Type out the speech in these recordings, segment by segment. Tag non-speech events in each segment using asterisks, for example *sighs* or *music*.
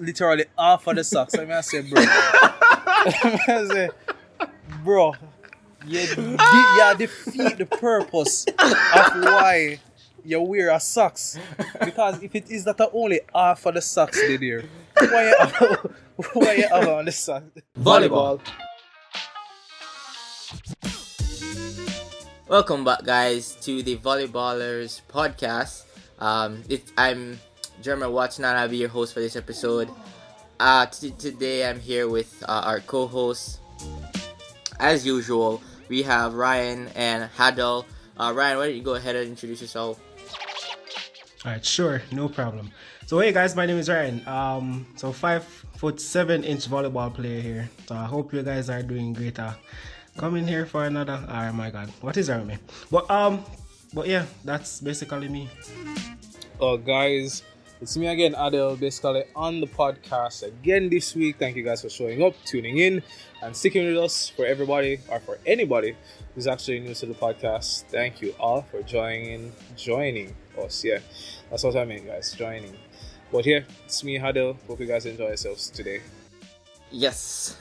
literally half of the socks. I mean, I say, bro. *laughs* I say, bro, you, de- you defeat the purpose of why you wear a socks. Because if it is that only half of the socks did here, why you have, *laughs* why you have on the socks? Volleyball. Welcome back, guys, to the Volleyballers podcast. Um, it, I'm Jeremy Watch, and I'll be your host for this episode. Uh, t- today, I'm here with uh, our co-hosts. As usual, we have Ryan and Hadel. Uh, Ryan, why don't you go ahead and introduce yourself? All right, sure, no problem. So hey guys, my name is Ryan. Um, so five foot seven inch volleyball player here. So I hope you guys are doing great. Uh, coming here for another. Oh my God, what is wrong with me? But um, but yeah, that's basically me. Oh, guys, it's me again, Adel, basically on the podcast again this week. Thank you guys for showing up, tuning in, and sticking with us. For everybody or for anybody who's actually new to the podcast, thank you all for joining joining us. Yeah, that's what I mean, guys, joining. But yeah, it's me, Hadel. Hope you guys enjoy yourselves today. Yes.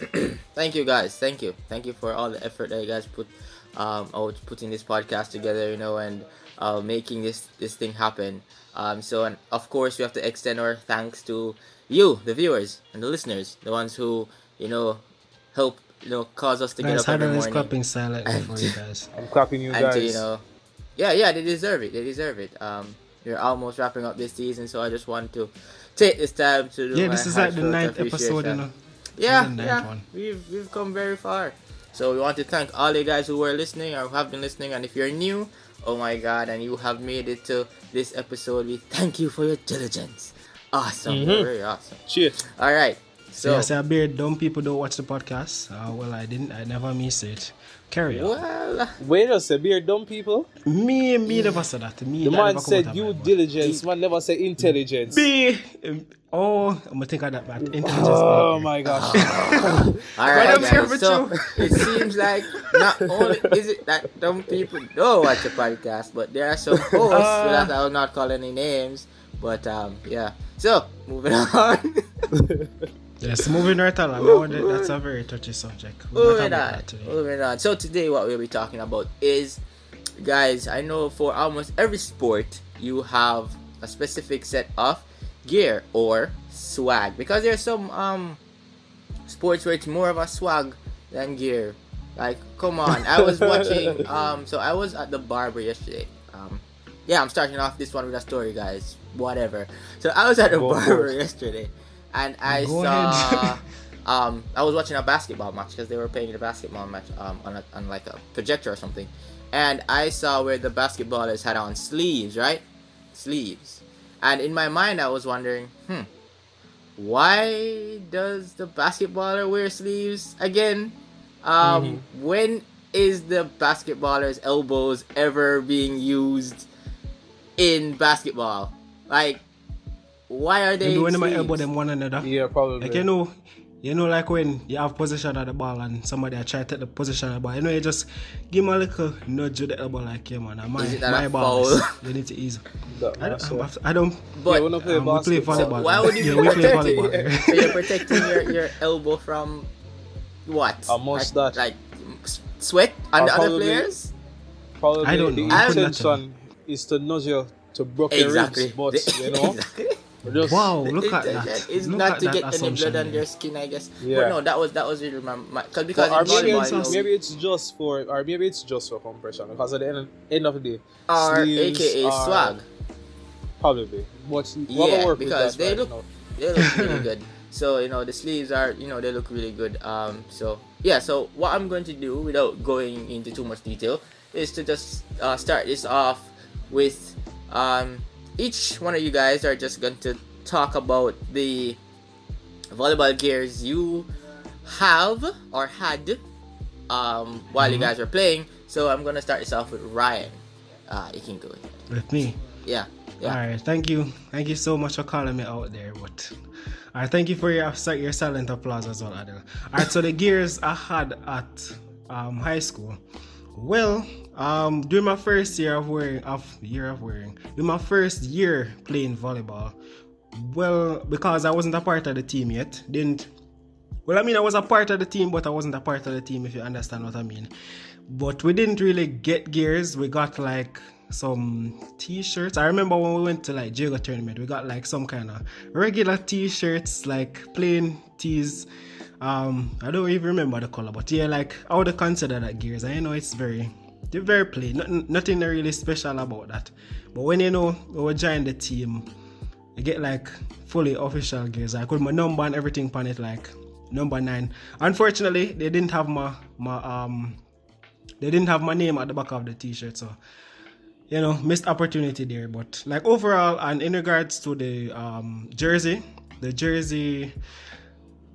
*clears throat* thank you guys. Thank you. Thank you for all the effort that you guys put um out putting this podcast together, you know, and uh, making this this thing happen. Um so and of course we have to extend our thanks to you, the viewers and the listeners, the ones who, you know, help you know cause us to Guys, get up every Hadel is morning. clapping silently And- *laughs* for you guys. I'm clapping you and guys. to, you know yeah yeah they deserve it they deserve it um you're almost wrapping up this season so i just want to take this time to do Yeah, my this is like the ninth episode, you appreciation. know. yeah, the ninth yeah. one. We've we've come very far. So we want to thank all you guys who were listening or who have been listening. And if you're new, oh my god, and you have made it to this episode, we thank you for your diligence. Awesome, Mhm. very awesome. Cheers. All right, So, so I say a beer dumb people don't watch the podcast. Uh, well, I didn't. I never miss it. Carry on. well, Wait a second, beer dumb people. Me, me never said that. Me, The that man never said out of due my diligence. Man never said intelligence. Me. um, Oh, I'm gonna think of that, man. Intelligence. Oh man. my *laughs* gosh. all right, guys. So it seems like not only is it that dumb people don't watch the podcast, but there are some *laughs* hosts Uh. that I will not call any names. But um, yeah. So moving *laughs* on. Yes, moving right along. Wonder- That's a very touchy subject. Moving on. today. Moving on. So today, what we'll be talking about is, guys. I know for almost every sport, you have a specific set of gear or swag because there's some um sports where it's more of a swag than gear. Like, come on. I was *laughs* watching. Um, so I was at the barber yesterday. Um, yeah, I'm starting off this one with a story, guys. Whatever. So I was at the barber yesterday, and I Go saw. *laughs* um, I was watching a basketball match because they were playing the basketball match um, on, a, on like a projector or something, and I saw where the basketballers had on sleeves, right? Sleeves, and in my mind I was wondering, hmm, why does the basketballer wear sleeves again? Um, when is the basketballer's elbows ever being used in basketball? Like, why are they? Maybe in when them sleeves? elbow them one another. yeah, probably. Like you know, you know, like when you have possession of the ball and somebody I try to take the position of the ball, you know, you just give him a little nudge with the elbow, like yeah, man. and My Is it my ball, foul? *laughs* you need to ease. That- I don't, all. I don't. But yeah, we don't play um, we play basketball. volleyball. why would you yeah, be we play protecting? volleyball. so *laughs* you're protecting your, your elbow from what? Almost like, that. Like sweat on the other players. Probably I don't the know. I couldn't intention is to nudge you to broke your Exactly. ribs, but *laughs* you know, exactly. We're just Wow, The look at that. that. Is Look not at to that get any assumption blood on there. your skin, I guess. Yeah. But no, that was that was really my, my cause because or in maybe, it's, you maybe it's just for, or maybe it's just for compression. Because at the end, end of the day, or sleeves AKA are- swag. probably. But Yeah, yeah, work because they right look- now. they look really *laughs* good. So you know the sleeves are you know they look really good. Um, so yeah, so what I'm going to do without going into too much detail is to just uh, start this off with um, each one of you guys are just going to talk about the volleyball gears you have or had um, while you Mhm. guys were playing. So I'm gonna start this off with Ryan. Uh, you can go. With me. Yeah. Yeah. All right, thank you, thank you so much for calling me out there. But all right, thank you for your your silent applause as well, Adel. All right, so the gears I had at um, high school. Well, um, during my first year of wearing of year of wearing, during my first year playing volleyball, well, because I wasn't a part of the team yet, didn't. Well, I mean, I was a part of the team, but I wasn't a part of the team, if you understand what I mean. But we didn't really get gears. We got like some t-shirts. I remember when we went to like Jago tournament, we got like some kind of regular t-shirts, like plain tees. Um, I don't even remember the color, but yeah, like I would consider that gears. I know it's very, they're very plain. Nothing, nothing really special about that. But when you know we join the team, I get like fully official gears. I put my number and everything on it, like number nine. Unfortunately, they didn't have my my um, they didn't have my name at the back of the t-shirt, so you know, missed opportunity there. But like overall, and in regards to the um, jersey, the jersey,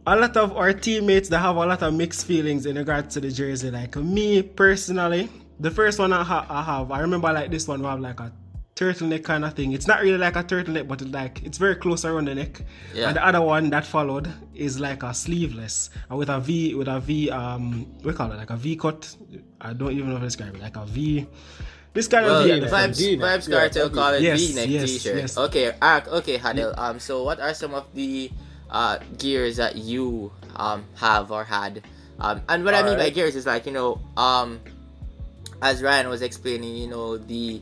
a lot of our teammates that have a lot of mixed feelings in regards to the jersey. Like me personally, the first one I, ha- I have, I remember like this one, we have like a turtleneck kind of thing. It's not really like a turtleneck, but like it's very close around the neck. Yeah. And the other one that followed is like a sleeveless and with a V, with a V, um, we call it like a V cut. I don't even know how to describe it, like a V. This kind Well, of V. V-neck. like- Vibes, V-neck. Vibes Yeah, Cartel call it Yes, V-neck yes, t-shirt. yes. Okay, Ark, okay, Hadel. Um, so what are some of the uh gears that you um have or had? Um, and what I mean by gears is like you know um, as Ryan was explaining, you know the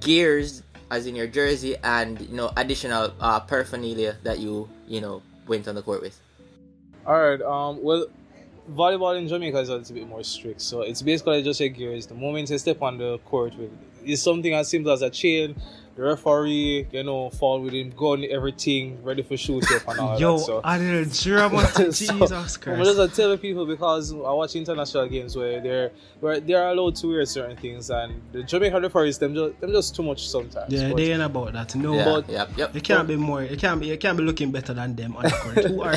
gears as in your jersey and you know additional uh paraphernalia that you you know went on the court with. All right. Um. Well, volleyball in Jamaica is a little bit more strict, so it's basically just a gears. The moment you step on the court with, it's something as simple as a chain. The referee, you know, fall with him, gun, everything, ready for shoot up and all Yo, that. So. I did a drama. So, Jesus I'm Christ. just uh, telling people because I watch international games where they're where they're allowed to wear certain things, and the Jamaican referees them just them just too much sometimes. Yeah, But- they ain't about that. No, Yeah, But- yep, yep. you can't be more. It can't be. You can't be looking better than them on the court. *laughs* Who are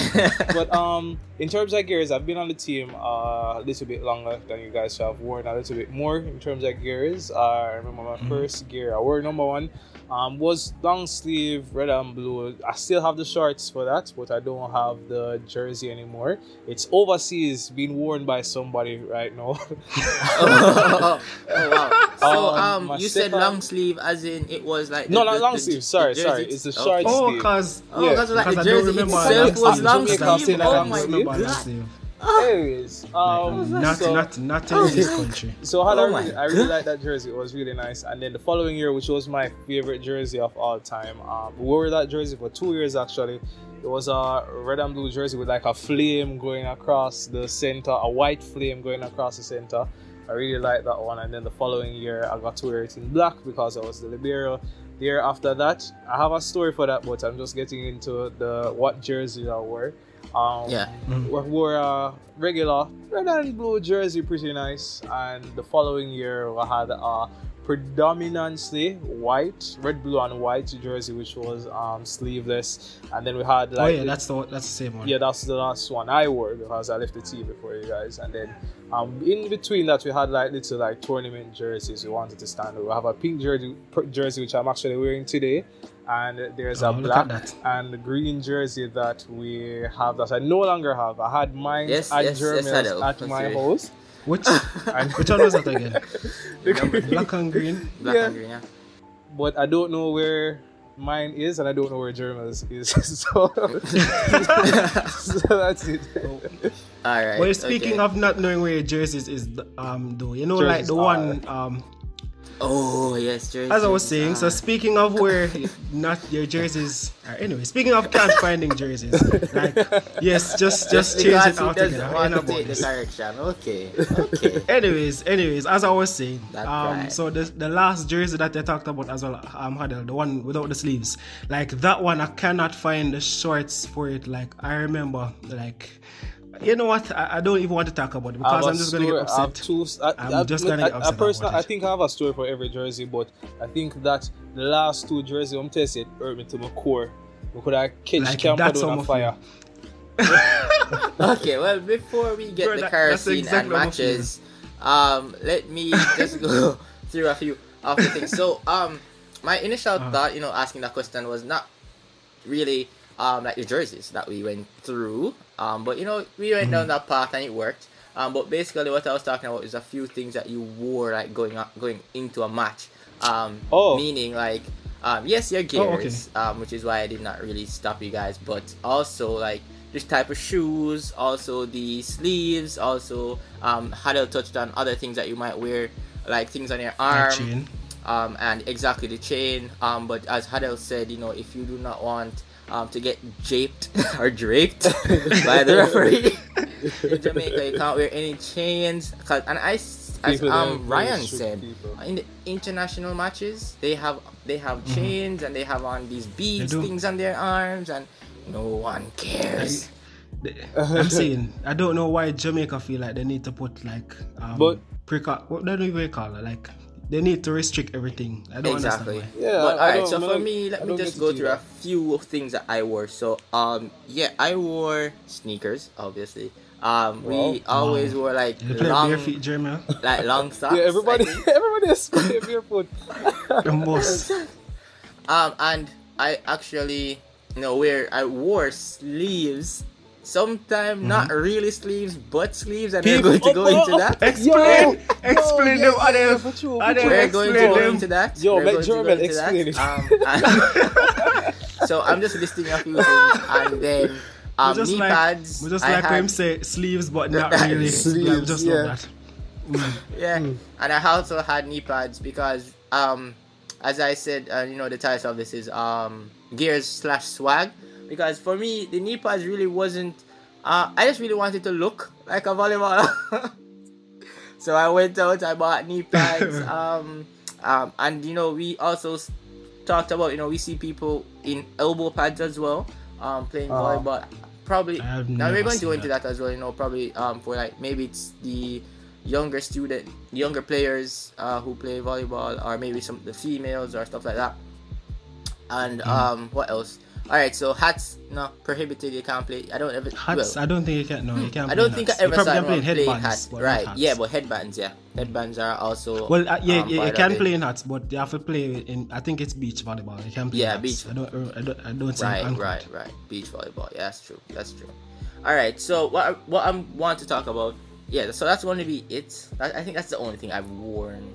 but um, in terms of gears, I've been on the team uh, a little bit longer than you guys. So I've worn a little bit more in terms of gears. Uh, I remember my first gear I wore number one um, was long sleeve, red and blue. I still have the shorts for that, but I don't have the jersey anymore. It's overseas, being worn by somebody right now. oh, *laughs* oh, wow. So Um, um, you said second- long sleeve, as in it was like No, the- not long the- sleeve. Sorry, sorry. It's the itself. short Oh, sleeve. cause Oh, Yeah, because like the I don't jersey remember itself long was sleeve. long Jamaica Jamaica sleeve. Oh my sleeve. remember long god. Sleeve. Anyways, um, Not, so, not, not Oh in this country. So how Oh I, really, I really like that jersey. It was really nice. And then the following year, which was my favorite jersey of all time, um, we wore that jersey for two years actually. It was a red and blue jersey with like a flame going across the center, a white flame going across the center. I really liked that one. And then the following year, I got to wear it in black because I was the libero. The year after that, I have a story for that, but I'm just getting into the what jersey I wore. Um, Yeah. Mm. we wore a regular red and blue jersey, pretty nice. And the following year, we had a predominantly white, red, blue, and white jersey, which was um, sleeveless. And then we had like Oh yeah, that's the that's the same one. yeah, that's the last one I wore because I left the team before you guys. And then um, in between that, we had like little like tournament jerseys. We wanted to stand. We have a pink jersey, jersey which I'm actually wearing today, and there's Oh, a black that. and green jersey that we have that I no longer have. I had mine Yes, at yes, yes, Jeremy's Adel. at my *laughs* That's house. Which which one was that again? *laughs* Black and green. Black Yeah. and green, yeah. but I don't know where mine is, and I don't know where Jeremy's is. *laughs* so, so that's it. All right. Well, speaking okay. of not knowing where your jerseys is, um, though, you know, like the are- one, um, Oh yes, jersey. as I was saying. So speaking of where *laughs* not your jerseys. Are, anyway, speaking of can't finding jerseys, like yes, just just change it he altogether. I want to take the this. correction. Okay. Okay. *laughs* Anyways, anyways, as I was saying, That's um, right. so the the last jersey that they talked about as well, um, Hadel, the one without the sleeves, like that one, I cannot find the shorts for it. Like I remember, like you know what, I, I don't even want to talk about it because I'm just gonna get story- I have upset. two- I, I'm I- just gonna I, get upset I, personally, about I think I have a story for every jersey, but I think that the last two jerseys, I'm telling you, it hurt me to my core. because I have catch Like, Camp that's on fire. *laughs* okay, well, before we get Bro, the that- kerosene that's exactly and matches, um, let me just go *laughs* through a few of the things. So, um, my initial Uh-huh. thought, you know, asking that question was not really um like the jerseys that we went through, um, but you know, we went down that path and it worked. Um, but basically, what I was talking about is a few things that you wore like going up, going into a match. Um, Oh. meaning like um, yes, your gears, Oh, okay. um, which is why I did not really stop you guys, but also like this type of shoes, also the sleeves, also um, Hadel touched on other things that you might wear, like things on your arm, um, and exactly the chain. Um, but as Hadel said, you know, if you do not want um, to get japed *laughs* or draped *laughs* by the referee *laughs* in Jamaica, you can't wear any chains. 'Cause- and I, as People that are um, Ryan said, people. in the international matches, they have they have chains and they have on these beads things on their arms, and no one cares. I'm saying I don't know why Jamaica feel like they need to put like um But- preca- what they don't even call it like they need to restrict everything. I don't exactly. understand Yeah, but I alright, so for don't- me, I let me just go to do through a that. few things that I wore. So um yeah, I wore sneakers, obviously. Um we Wow. always wore like. You play long bare feet, Jeremy. *laughs* like long *laughs* socks. Yeah, everybody, think. *laughs* everybody is playing barefoot. the most. Um, and I actually, you know, where I wore sleeves. Sometime not really sleeves, but sleeves, and we're going to go oh, into oh, that. Explain, Yo, explain yo, them, yeah, Adel. yeah, but you- but Adel, We're going to explain go them. into that. Yo, We're let going to go Jeremy into explain it. Um, and- *laughs* so I'm just listing a few things, and then We um, just knee like, pads. we just I like had- him say sleeves, but not really. *laughs* Sleeves, Like, just yeah. love that. *laughs* Yeah, Hmm. and I also had knee pads because, um, as I said, uh, you know, the title of this is um gears slash swag. Because for me, the knee pads really wasn't. Uh, I just really wanted to look like a volleyballer. *laughs* so I went out, I bought knee pads. *laughs* um, um, and you know, we also talked about, you know, we see people in elbow pads as well, um, playing Uh-huh. volleyball. Probably now we're going to go into that. that as well. You know, probably um for like maybe it's the younger student, younger players uh, who play volleyball, or maybe some the females or stuff like that. And Mm. um, what else? All right, so hats no prohibited. You can't play. I don't ever. Hats, well, I don't think you can. No, you can't. I don't think I hats. You ever probably saw anyone in playing hats. Right? hats. Yeah, but headbands. Yeah, headbands are also. Well, uh, yeah, um, yeah, you can play in hats, but you have to play in. I think it's beach volleyball. You can play. Yeah, beach- I don't. I don't. I don't Right, ankle. right, right. Beach volleyball. Yeah, that's true. That's true. All right. So what I, what I want to talk about? Yeah. So that's going to be it. I, I think that's the only thing I've worn.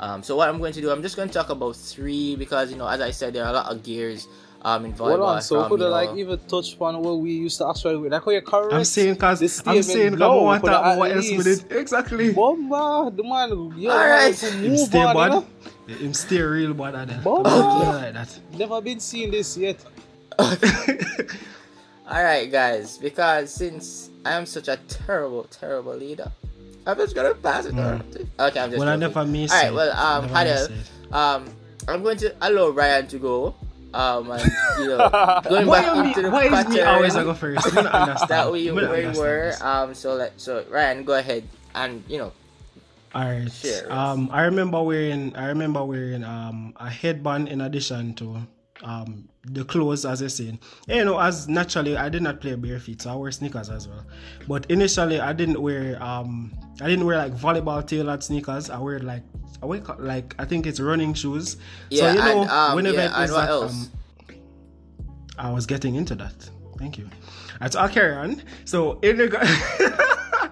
Um, so what I'm going to do, I'm just going to talk about three because you know, as I said, there are a lot of gears um, in Hold on, so from, could you have like even touched upon what we used to actually with. Like, how you correct? I'm saying because I'm saying saying 'cause no, I want to coulda talk about at what else with least- it. Exactly. Bomba, the man. Yo, Alright. man, Him move stay on, you bad. know? Him stay real bad at that. Bomba. Okay. Like that. Never been seeing this yet. *laughs* All right, guys, because since I am such a terrible, terrible leader, I'm just gonna pass it on. Okay, I'm just. Well, I joking. never miss All right, it. well, um, Never Hadel, miss um, I'm going to allow Ryan to go. Um, and you know, *laughs* going Why, back you into me, the why is me pattern always I go first? I don't understand. that way I we don't were. this. Um, so let so Ryan, go ahead and you know, Alright. Um, I remember wearing I remember wearing um a headband in addition to um the clothes as I said. You know, as naturally I did not play bare feet, so I wear sneakers as well. But initially I didn't wear um I didn't wear like volleyball tailored sneakers. I wear like I wear co- like I think it's running shoes. yeah, so you know and um, whenever yeah, it was and what that, else? um, I was getting into that. Thank you. Alright, so I'll carry on. So in the *laughs*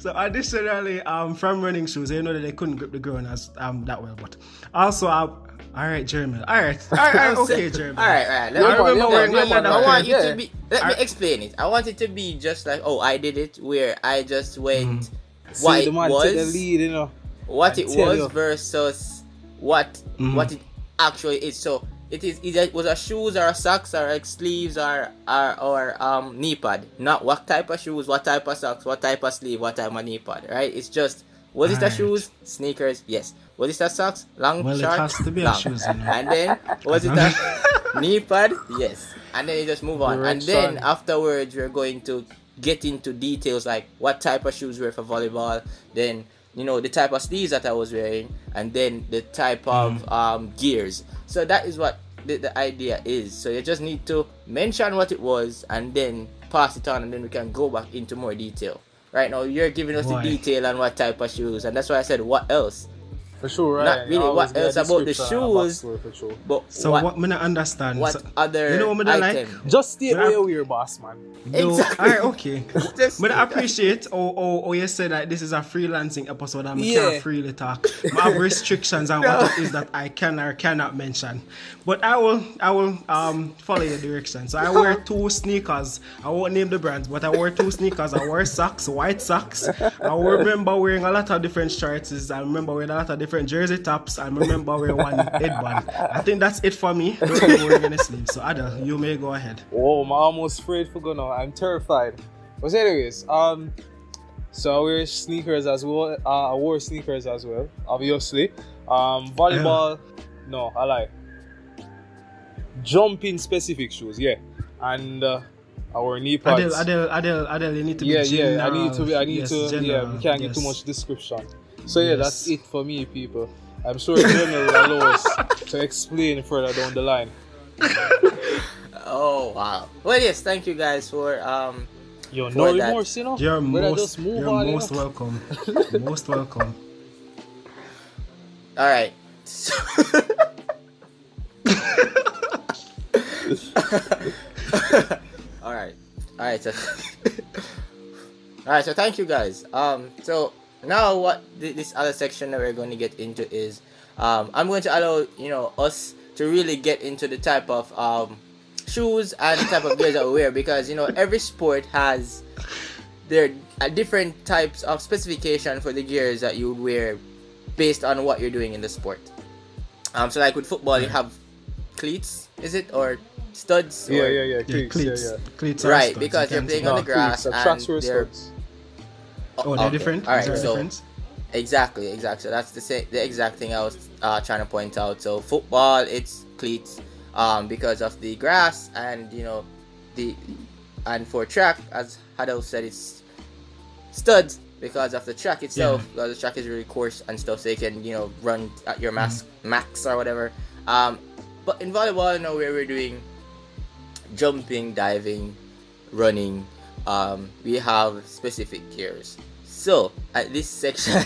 So additionally, um, from running shoes, you know that they couldn't grip the ground as um that well. But also, I, all right, Jeremy. All right, all right, all right *laughs* okay, Jeremy. All right, all right. Let Yeah, me, man, let yeah, me- man, yeah, let me- I want you yeah. to be. Let me I- explain it. I want it to be just like, oh, I did it, where I just went. See, What the it man take the was, lead, you know. What it was versus what Mhm. what it actually is. So it is either was a shoes or a socks or like sleeves or or, or um knee pad. Not what type of shoes, what type of socks, what type of sleeve, what type of knee pad. Right? It's just was it a shoes, sneakers? Yes. Was it a socks, long, Well, it has to be a shoes, you know. *laughs* And then was it a *laughs* knee pad? Yes. And then you just move on. And then Direction. afterwards, we're going to get into details like what type of shoes were for volleyball, then you know the type of sleeves that I was wearing, and then the type of um, gears. So that is what the, the idea is. So you just need to mention what it was, and then pass it on, and then we can go back into more detail. Right now, you're giving us Why? the detail on what type of shoes, and that's why I said what else. For sure, right? Not and really what else about the description and a shoes. For sure. But So what, what, me not understand? what so, other you know what me not like? Just stay But I- away with your boss, man. No, Exactly. alright, *laughs* okay. *laughs* But I appreciate oh oh oh you said that this is a freelancing episode and we Yeah. can't freely talk. I have restrictions on what *laughs* it is that I can or cannot mention. But I will I will um follow your direction. So I wear two sneakers. I won't name the brands, but I wear two sneakers. I wear socks, white socks. I will remember wearing a lot of different shirts. I remember wearing a lot of different jersey tops. I remember wearing one *laughs* headband. I think that's it for me. *laughs* Don't be wearing any sleeves. So Adel, you may go ahead. Oh, I'm almost afraid for going now. I'm terrified. But anyways, um, so I wear sneakers as well. Uh, I wore sneakers as well, obviously. Um, volleyball, no, I lie. Jumping specific shoes, yeah, and uh, I wore knee pads. Adele, Adele, Adele, Adele, you need to be yeah, general. yeah. I need to be. I need Yes, to. yeah, we can't give too much description. So yeah, that's it for me, people. I'm sure General will allow us to explain further down the line. *laughs* Oh wow. Well yes, thank you guys for um Yo, For no that. remorse, you know. You're Better most, you're on, you most know? welcome. *laughs* most welcome. alright. Alright. Alright, so *laughs* Alright, so thank you guys. Um so now what th- this other section that we're going to get into is um I'm going to allow, you know, us to really get into the type of um shoes and the type of gears that we wear because you know every sport has their uh, different types of specification for the gears that you would wear based on what you're doing in the sport. Um, so like with football, you have cleats, is it or studs? Yeah, or, yeah, yeah. Yeah, Cleats, cleats. yeah, yeah. Cleats Right, studs, because you you're playing on the grass cleats, the and tracks were they're- studs. Oh, they're okay. different. All right, so difference? exactly, exactly. So that's the sa- the exact thing I was uh, trying to point out. So football, it's cleats, um, because of the grass and you know, the and for track, as Hadel said, it's studs because of the track itself. Because the track is really coarse and stuff, so you can you know run at your max max or whatever. Um, but in volleyball, you know, where we're doing jumping, diving, running, um, we have specific gears. So at this section,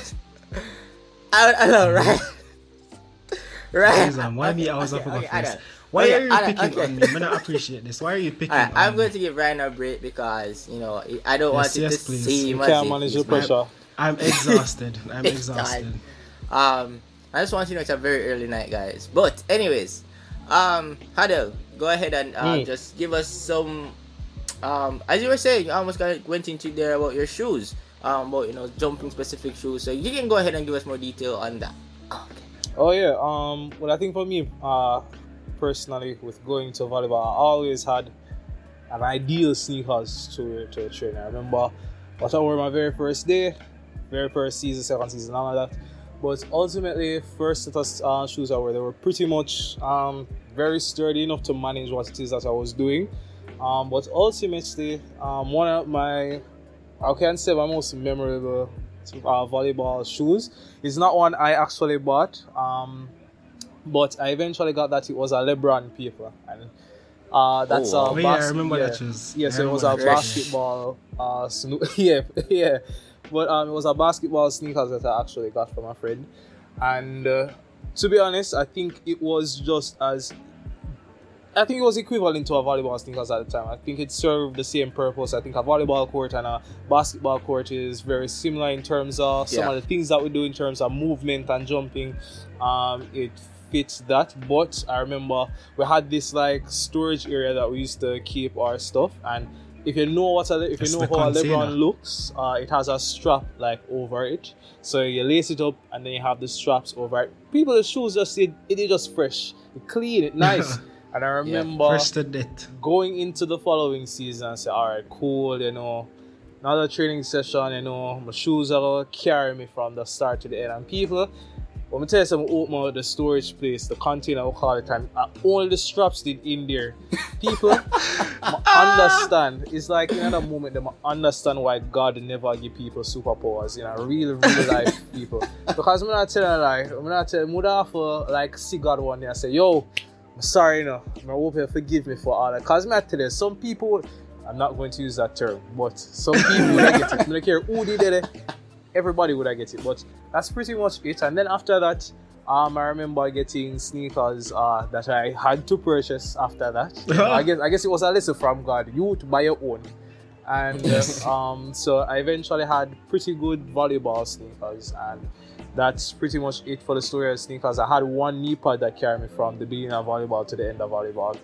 *laughs* I don't know, right? *laughs* right. Please, um, why me? I was okay, up for okay, first. Why Okay, are you I picking okay. on me? I don't appreciate this. Why are you picking Alright, on I'm me? going to give Ryan a break because you know I don't want Yes, it yes, to please. seem You as can't manage he's the mad. pressure. I'm exhausted. *laughs* I'm exhausted. Um, I just want you to know it's a very early night, guys. But anyways, um, Hadel, go ahead and uh, Mm. just give us some. Um, as you were saying, you almost got went into there about your shoes. Um, about you know jumping specific shoes. So you can go ahead and give us more detail on that. Okay. Oh yeah. Um. Well, I think for me, uh, personally, with going to volleyball, I always had an ideal sneakers to to train. I remember what I wore my very first day, very first season, second season, all of that. But ultimately, first set of uh, shoes I wore, they were pretty much um, very sturdy enough to manage what it is that I was doing. Um, but ultimately, um, one of my, I can't say my most memorable uh, volleyball shoes It's not one I actually bought. Um, but I eventually got that it was a LeBron paper, and uh, that's Oh, wow. a Oh, yeah, I remember yeah. that shoes. Yes, I it was a remember that shoes. basketball. Uh, sno- *laughs* yeah, yeah, but um, it was a basketball sneakers that I actually got from a friend, and uh, to be honest, I think it was just as. I think it was equivalent to a volleyball sneakers at the time. I think it served the same purpose. I think a volleyball court and a basketball court is very similar in terms of some Yeah. of the things that we do in terms of movement and jumping. Um, it fits that. But I remember we had this like storage area that we used to keep our stuff. And if you know what a, if That's you know the how a container. LeBron looks, uh, it has a strap like over it. So you lace it up and then you have the straps over it. People, the shoes just it, it is just fresh, it clean, it nice. *laughs* and I remember Fresh to death. going into the following season and say, all right, cool, you know, another training session, you know, my shoes are gonna carry me from the start to the end. And people, when me tell you some open the storage place, the container we call it, and all the straps did in there. People *laughs* understand. It's like in another moment, they understand why God never give people superpowers, you know, real, real *laughs* life people. Because I'm not telling you, like, I'm not telling have to, like, see God one day and say, yo, sorry, know. I hope you forgive me for all that. Because I tell you, some people, I'm not going to use that term, but some people, I get it. I don't care who did it. everybody would I get it, but that's pretty much it. And then after that, um, I remember getting sneakers uh, that I had to purchase after that. *laughs* I guess I guess it was a lesson from God. You to buy your own. And *laughs* um, so I eventually had pretty good volleyball sneakers, and that's pretty much it for the story of sneakers. I had one knee pad that carried me from the beginning of volleyball to the end of volleyball.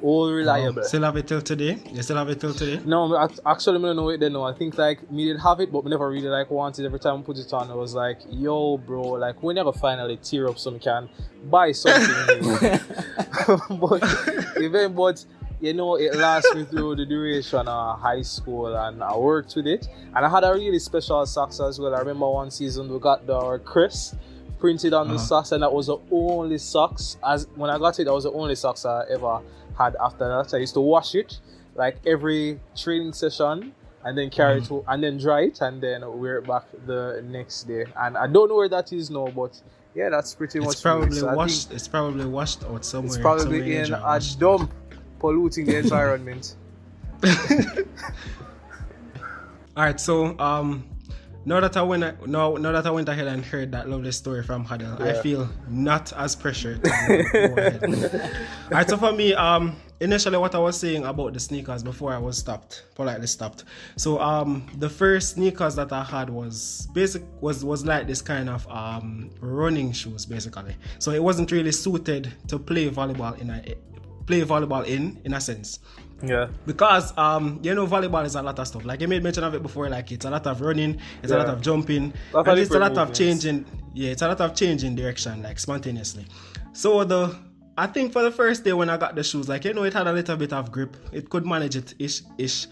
All reliable. Oh, still have it till today? You still have it till today? No, act- actually, I don't know it. Then no, I think like me did have it, but me never really like wanted. Every time I put it on, I was like, "Yo, bro, like we never finally tear up some can buy something." *laughs* new." *laughs* but even but you know, it lasts me through the duration of high school, and I worked with it. And I had a really special socks as well. I remember one season we got the Chris printed on the Uh-huh. socks, and that was the only socks. As when I got it, that was the only socks I ever had after that. I used to wash it like every training session and then carry it to and then dry it and then wear it back the next day. And I don't know where that is now, but yeah, that's pretty much It's probably it. So washed. It's probably washed out somewhere. It's somewhere probably in a dump, polluting the environment. *laughs* All right, so um, now that I went, now, now that I went ahead and heard that lovely story from Hadel, I feel not as pressured. To go ahead. *laughs* All right, so for me, um, initially what I was saying about the sneakers before I was stopped, politely stopped. So um, the first sneakers that I had was basic was was like this kind of um running shoes basically. So it wasn't really suited to play volleyball in a play volleyball in in a sense. Yeah. because um you know volleyball is a lot of stuff. Like you made mention of it before like it's a lot of running it's a lot of jumping and it's a lot of changing yeah it's a lot of changing direction like spontaneously. So the i think for the first day when i got the shoes like you know it had a little bit of grip. It could manage it ish ish.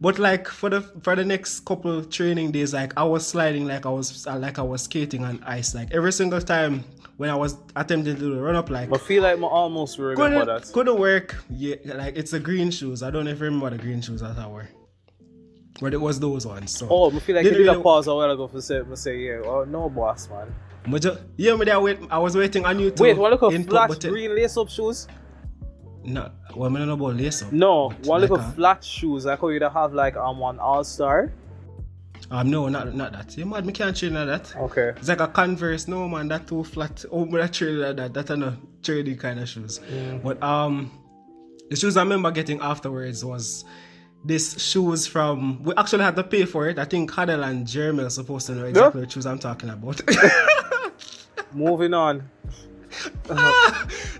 But like for the for the next couple training days like i was sliding like i was like i was skating on ice. Like every single time when i was attempting to do the run up like I feel like I almost remember couldn't, that. couldn't work. Yeah, like it's the green shoes. I don't even remember the green shoes that I wore. But it was those ones. So Oh, I feel like you did a pause a while ago for say, for say yeah. Oh no, boss man. But ju- yeah, me there wait. I was waiting on you to Wait, one look of flat but it- green lace up shoes. No, well, I don't know about lace up. No, one look like of a- flat shoes. I how you'd have like um one All Star. Um, no, not not that. You mad? Me can't train like that. Okay. It's like a Converse. No man, that too flat. Oh, but I train like that. That's a trading kind of shoes. But um, the shoes I remember getting afterwards was this shoes from. We actually had to pay for it. I think Hadel and Jeremy are supposed to know exactly what shoes I'm talking about. *laughs* Moving on.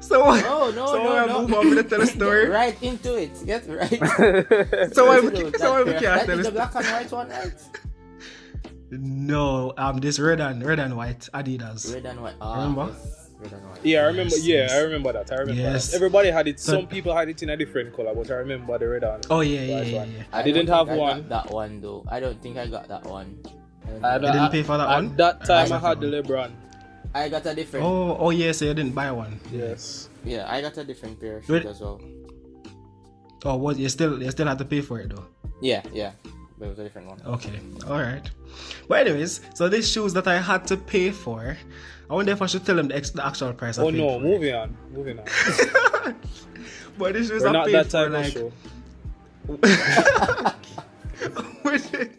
so Oh no, so no, I no. move on to tell a story. Get right into it. Get right. *laughs* So I into so I That- can't that tell is a the story. black and white one, right? No, um, this red and red and white Adidas. Red and white. Ah, Remember? Red and white. Yeah, I remember. Yes, yeah, yes. I remember that. I remember Yes. that. Everybody had it. So- Some people had it in a different color, but I remember the red and Oh yeah, yeah, yeah, yeah. I, don't didn't have I one. that one though. I don't think I got that one. I I didn't pay for that at one? that time, I I had the LeBron. I got a different. Oh, oh yeah, so you didn't buy one. Yes. Yeah, I got a different pair of Wait. shoes as well. Oh, what? You still you still had to pay for it though. Yeah, yeah. But it was a different one. Okay, all right. But anyways, so these shoes that I had to pay for, I wonder if I should tell them the, ex- the actual price. I Oh paid no, for it. moving on. Moving on. *laughs* But these shoes We're I not paid that for type of like show. *laughs* within,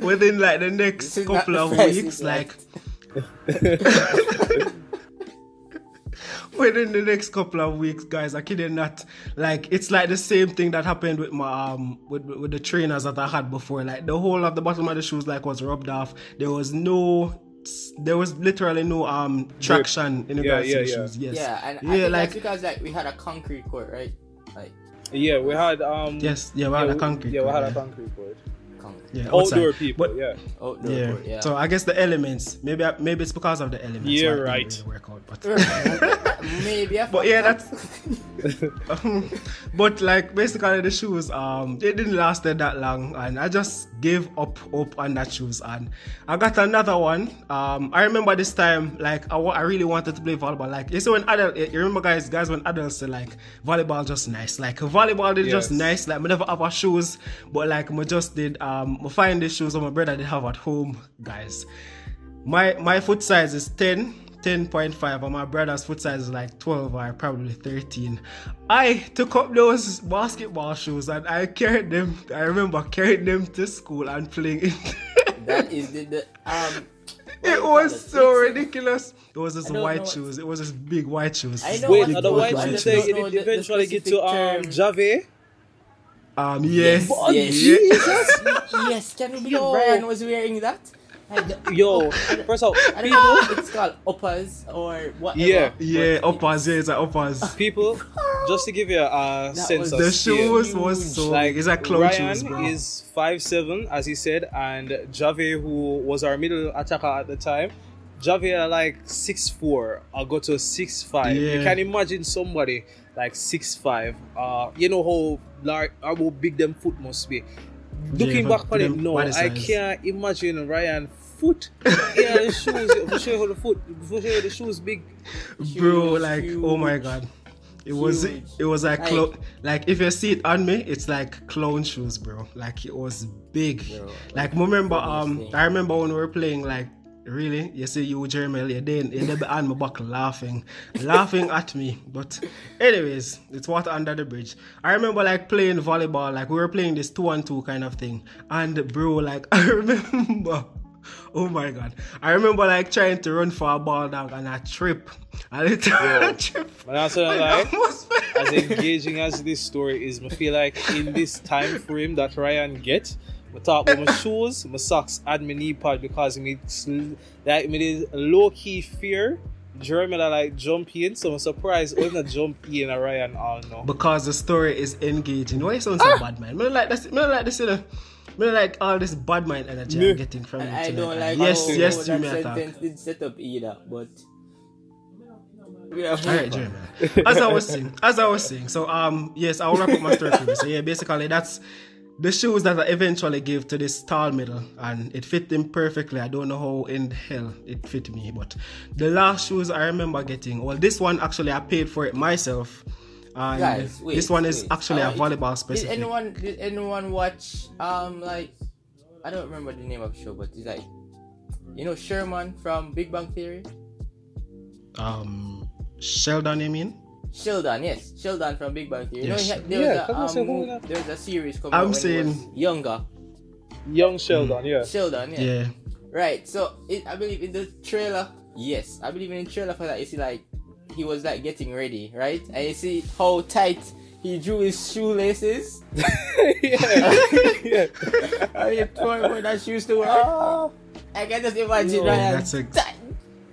within like the next This is not couple of weeks, like like- *laughs* within the next couple of weeks, guys. I kid you not. Like it's like the same thing that happened with my um with with the trainers that I had before. Like the whole of the bottom of the shoes like was rubbed off. There was no. There was literally no um traction in Yeah, regards yeah, to the yeah. shoes. Yes. Yeah, and I yeah, think like that's because like we had a concrete court, right? Like Yeah, we had um. yes, yeah, we had yeah, a concrete. Yeah, we had a concrete court. Concrete. Yeah, Outdoor outside. people. But- yeah. Outdoor Yeah. court, yeah. So I guess the elements. Maybe I- maybe it's because of the elements. Yeah, why right. really work out, but. *laughs* Maybe I *laughs* But yeah, that's. up. *laughs* but like basically the shoes, um, they didn't last that long, and I just gave up up on that shoes, and I got another one. Um, I remember this time, like I, I really wanted to play volleyball. Like you see when adult, you remember guys, guys when adults say like volleyball just nice, like volleyball is just nice. Like me never have a shoes, but like me just did um, me find the shoes that my brother did have at home, guys. My my foot size is 10. 10.5 and my brother's foot size is like 12 or probably 13 i took up those basketball shoes and i carried them i remember carrying them to school and playing in *laughs* that is the, the um. It was it? so It's- ridiculous. It was just I don't know white shoes. It was just big white shoes. I know Wait, the the white I shoes just they it know the- the eventually get to um term. Jave? Um, yes, Oh, yes. Jesus. *laughs* yes, can you believe Yo. Brian was wearing that? I d- Yo, first of all, I don't know if it's called uppers or whatever. Yeah. Yeah, but uppers, yeah, it's like uppers. *laughs* people, just to give you a That sense was- of The scale, shoes was so like big. It's like clown Ryan shoes, bro. is five seven, as he said, and Jave, who was our middle attacker at the time, Jave are like six four. I'll go to six five. You can imagine somebody like six five. Uh, you know how large, how big them foot must be. Looking for- back for on it, no, I size. can't imagine Ryan foot. *laughs* yeah, the shoes. For sure, the foot. For sure, the shoes big. bro Huge, like oh my god it was huge. it was like Like- clo- like if you see it on me it's like clown shoes bro like it was big Bro, like remember um i remember when we were playing like really you see you jeremy you then you never on my back laughing laughing at me but anyways it's water under the bridge i remember like playing volleyball like we were playing this two on two kind of thing and bro like *laughs* i remember Oh my god. I remember like trying to run for a ball dog and I trip. *laughs* I literally trip. But that's what I like. as engaging as this story is, I feel like in this time frame that Ryan get, I talk about my shoes, my socks, and my knee pad because me sl- like me did low key fear. Jeremy that like jump in, so I'm surprised when not jump in a Ryan all know. because the story is engaging. Why you sound so bad, man? Me don't like this. Me like this. You know. Me don't like all this bad mind energy Me. I'm getting from And you I tonight, don't like Yes, how, yes, how to me that sentence did set up either, but yeah, All right, Jeremy. As I was saying, as I was saying, so um, yes, I'll wrap up my story for you. So yeah, basically that's the shoes that I eventually gave to this tall middle, and it fit him perfectly. I don't know how in hell it fit me, but the last shoes I remember getting, well, this one actually I paid for it myself. And Guys, wait, this one is wait. actually Uh, a volleyball specific. Did anyone did anyone watch um like I don't remember the name of the show, but it's like you know Sherman from Big Bang Theory? um, Sheldon, you mean? Sheldon, yes, Sheldon from Big Bang Theory. You know, Yes. he there Yeah, was a come on, say um, who there was a series coming I'm out saying- was younger. Young Sheldon, yeah. Sheldon, yeah. Yeah. Right. So it, I believe in the trailer. Yes, I believe in the trailer for that. You see, like he was like getting ready, right? And you see how tight he drew his shoelaces. *laughs* yeah. yeah. How he told me that shoes to wear. Ah. I can just imagine Yo, Ryan. that's ex- tight,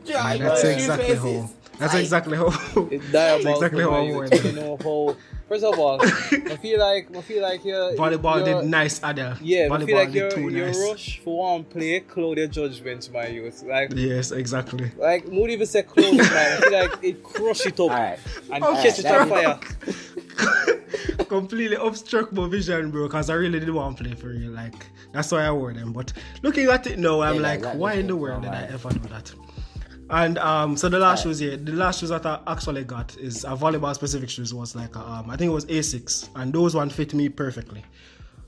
drawing That's those exactly shoelaces. how. That's Tight. exactly how. *laughs* It's diabolical. exactly how man. I You went. don't know how. First of all, *laughs* I feel like I feel like you're Volleyball you're, did nice, Adele. Yeah, I volleyball feel like did you're, too you nice. rush for one play, cloud your judgment, my youth. Like, Yes, exactly. like, not even say close, man. I feel like it crush it up Alright. and Oh, catch it that on is- fire. *laughs* Completely obstruct my vision, bro, because I really didn't want to play for real. Like, that's why I wore them. But looking at it now, I'm Yeah, like, why in the world did I ever do that? And um, so the last shoes here, the last shoes that I actually got is a volleyball specific shoes was like a, um, I think it was Asics, and those one fit me perfectly.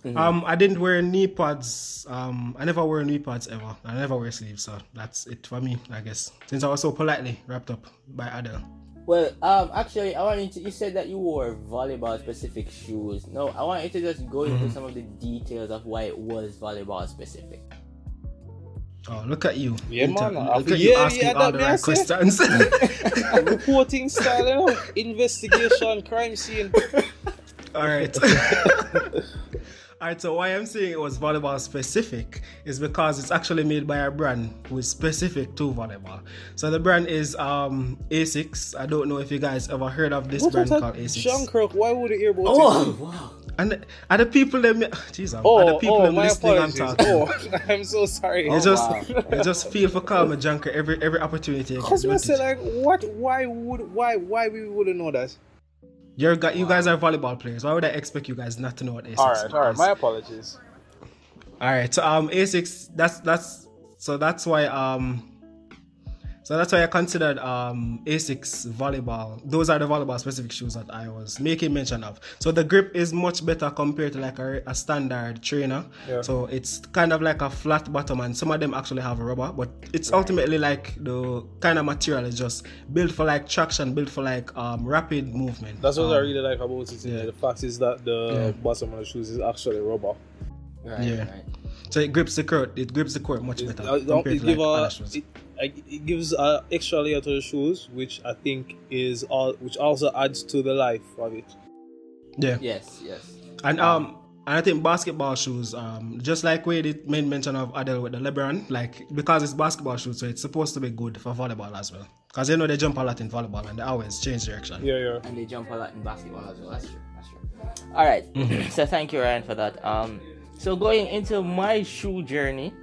Mm-hmm. Um, I didn't wear knee pads. Um, I never wear knee pads ever. I never wear sleeves, so that's it for me, I guess. Since I was so politely wrapped up by Adele. Well, um, actually, I want you to. You said that you wore volleyball specific shoes. No, I want you to just go Mm-hmm. into some of the details of why it was volleyball specific. Oh, look at you! Yeah, Inter- man. Look at Yeah, you asking yeah, all that the right questions. *laughs* *laughs* Reporting style, you know? investigation, crime scene. All right. *laughs* All right. So why I'm saying it was volleyball specific is because it's actually made by a brand who is specific to volleyball. So the brand is um Asics. I don't know if you guys ever heard of this What brand called that? Asics. Sean Kirk, why would you hear about it? Oh wow! And are the people them? *sighs* Jeez, are the Oh, people oh, my listening and apologies. talking? Oh, *laughs* I'm so sorry. You just wow. you just feel for call me junker every every opportunity. Cause we say like, what? Why would? Why? Why we wouldn't know that? You're, you guys are volleyball players. Why would I expect you guys not to know what Asics All right, all right. My apologies. All right, so um, Asics. That's that's so that's why um, so that's why I considered um Asics volleyball. Those are the volleyball specific shoes that I was making mention of. So the grip is much better compared to like a, a standard trainer. Yeah. So it's kind of like a flat bottom, and some of them actually have rubber, but it's ultimately like the kind of material is just built for like traction, built for like um rapid movement. That's what I Um, really like about it. Yeah. The fact is that the Yeah. bottom of the shoes is actually rubber. Right, Yeah. right. So it grips the court. It grips the court much It, better uh, it give like a, it, it gives a extra layer to the shoes, which I think is all, which also adds to the life of it. Yeah. Yes, yes. And um, and I think basketball shoes, um, just like we did made mention of Adele with the LeBron, like because it's basketball shoes, so it's supposed to be good for volleyball as well. Because you know they jump a lot in volleyball and they always change direction. Yeah, yeah. And they jump a lot in basketball as well. That's true. That's true. All right. so thank you, Ryan, for that. Um, so going into my shoe journey,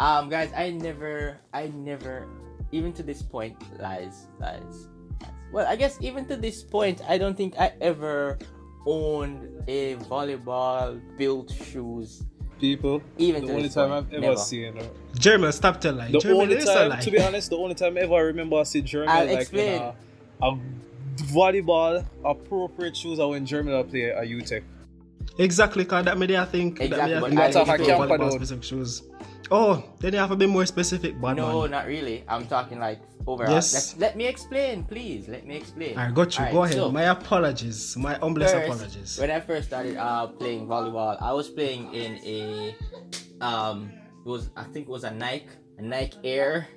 um, guys, I never, I never, even to this point, lies, lies. Well, I guess even to this point, I don't think I ever owned a volleyball built shoes. People, Even the only time point, I've ever never. seen her. Jeremy, stop telling lie. The Jeremy, only time, to be honest, the only time ever I remember I see Germany I'll like explain. in a, a volleyball appropriate shoes are when Germany I play a UTech. Exactly, cause that made I think Exactly, that I but think I that think you I play can't volleyball put specific shoes. Oh, then you have to be more specific, bad No, man. not really. I'm talking like overall. Yes. Let, let me explain, please. Let me explain. I got you. Alright, Go ahead. so- my apologies. My humblest First, apologies. When I first started uh, playing volleyball, I was playing in a um it was I think it was a Nike a Nike Air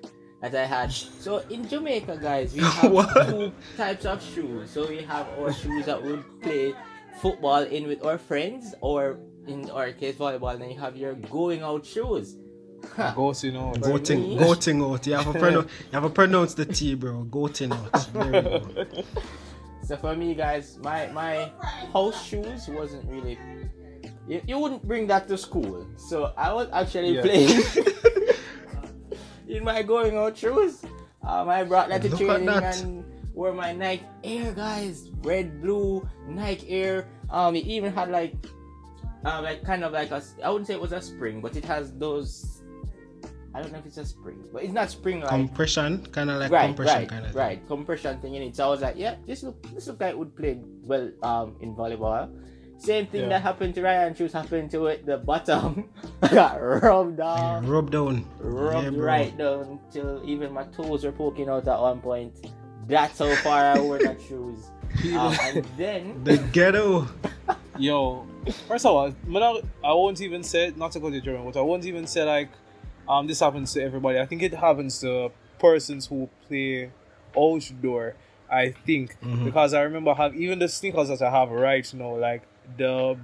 that I had. So in Jamaica, guys, we *laughs* have two types of shoes. So we have our shoes that we would play football in with our friends, or in our case volleyball. Then you have your going out shoes. Huh. Ghost, you know. For Goating, goating out. You have to pronounce. you have to pronounce the T, bro. Goating out. There we go. *laughs* So for me, guys, my my house shoes wasn't really. You, you wouldn't bring that to school, so I was actually Yeah. playing *laughs* *laughs* in my going out shoes. Um, I brought that to Look at training that. and wore my Nike Air, guys, red, blue Nike Air. Um, it even had like, uh, like kind of like a. I wouldn't say it was a spring, but it has those. I don't know if it's a spring, but it's not spring like Compression, kind of like right, compression, right, kind of. right. Compression thing in it. So I was like, yeah, this look, this look like it would play well um in volleyball. Same thing Yeah. that happened to Ryan Shoes happened to it. The bottom *laughs* got rubbed off, Rubbed down. rubbed Yeah, right down till even my toes were poking out at one point. That's how far I wore that shoes. Um, and then *laughs* The ghetto. Yo, first of all, I'm not- I won't even say not to go to German, but I won't even say like um this happens to everybody. I think it happens to persons who play outdoor. I think Mhm. because I remember have even the sneakers that I have right now, like the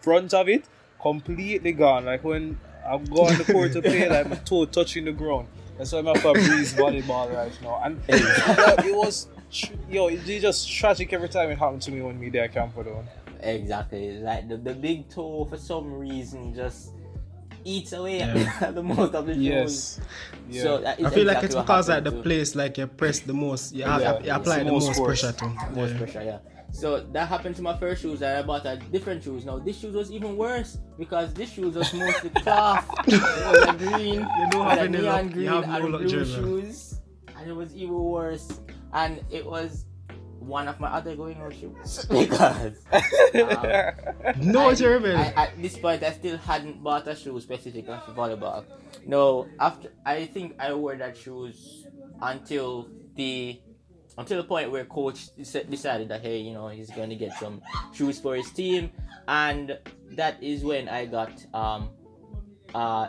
front of it completely gone. Like when I go on the court to play, like my toe touching the ground. That's why I'm for breeze volleyball right now. And *laughs* it was tr- yo, it's just tragic every time it happened to me when me there camp for down. exactly like the, the big toe for some reason just eats away Yeah. *laughs* at the most of the shoes. Yes. Yeah. So that is I feel like exactly it's what because like the to- place like you press the most, you, have, Yeah, you apply it's the most most pressure to. most Yeah. pressure, yeah. So that happened to my first shoes, and I bought a different shoes. Now this shoes was even worse because this shoes was mostly *laughs* cloth. it was a *laughs* green, You don't it have had a neon luck. Green have no and blue Jermel. shoes, and it was even worse. And it was one of my other going out shoes *laughs* because um, No, I- Jeremy. I, at this point, I still hadn't bought a shoe specifically for volleyball. No, after I think I wore that shoes until the until the point where coach decided that hey, you know, he's going to get some shoes for his team, and that is when I got um uh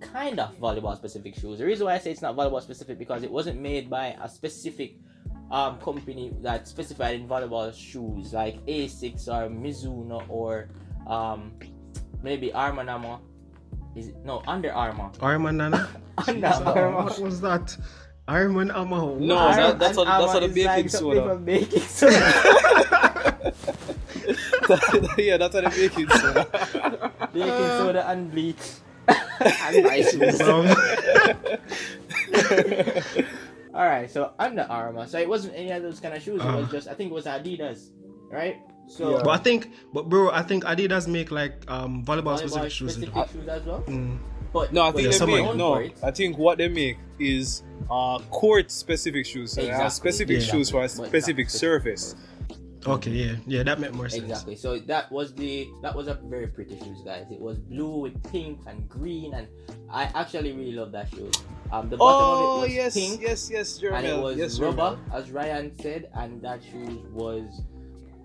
kind of volleyball specific shoes. The reason why I say it's not volleyball specific because it wasn't made by a specific um company that specified in volleyball shoes like Asics or Mizuno or um maybe Armanama. Is it no Under Armour? Arm and Nana. *laughs* Under Armour. What was that? Arm and Hammer. No, What? that- that's what- that's what the baking like soda. baking soda. *laughs* yeah, that's what the baking soda. baking soda and bleach. and my shoes. Um, All right, so Under Armour. So it wasn't any of those kind of shoes. It was Uh. just I think it was Adidas, right? So Yeah. but I think, but bro, I think Adidas make like um volleyball, volleyball specific shoes. specific shoes as well. Mm. But No, I think they make no. I think what they make is uh court specific shoes. So they Exactly. specific Yeah. shoes for a specific exactly. surface. Okay, yeah, yeah, that made more sense. Exactly. So that was the that was a very pretty shoes, guys. It was blue with pink and green, and I actually really love that shoe. Um, the bottom Oh of it was yes, pink, yes, yes, and it was Yes, rubber, Jermel. as Ryan said, and that shoes was.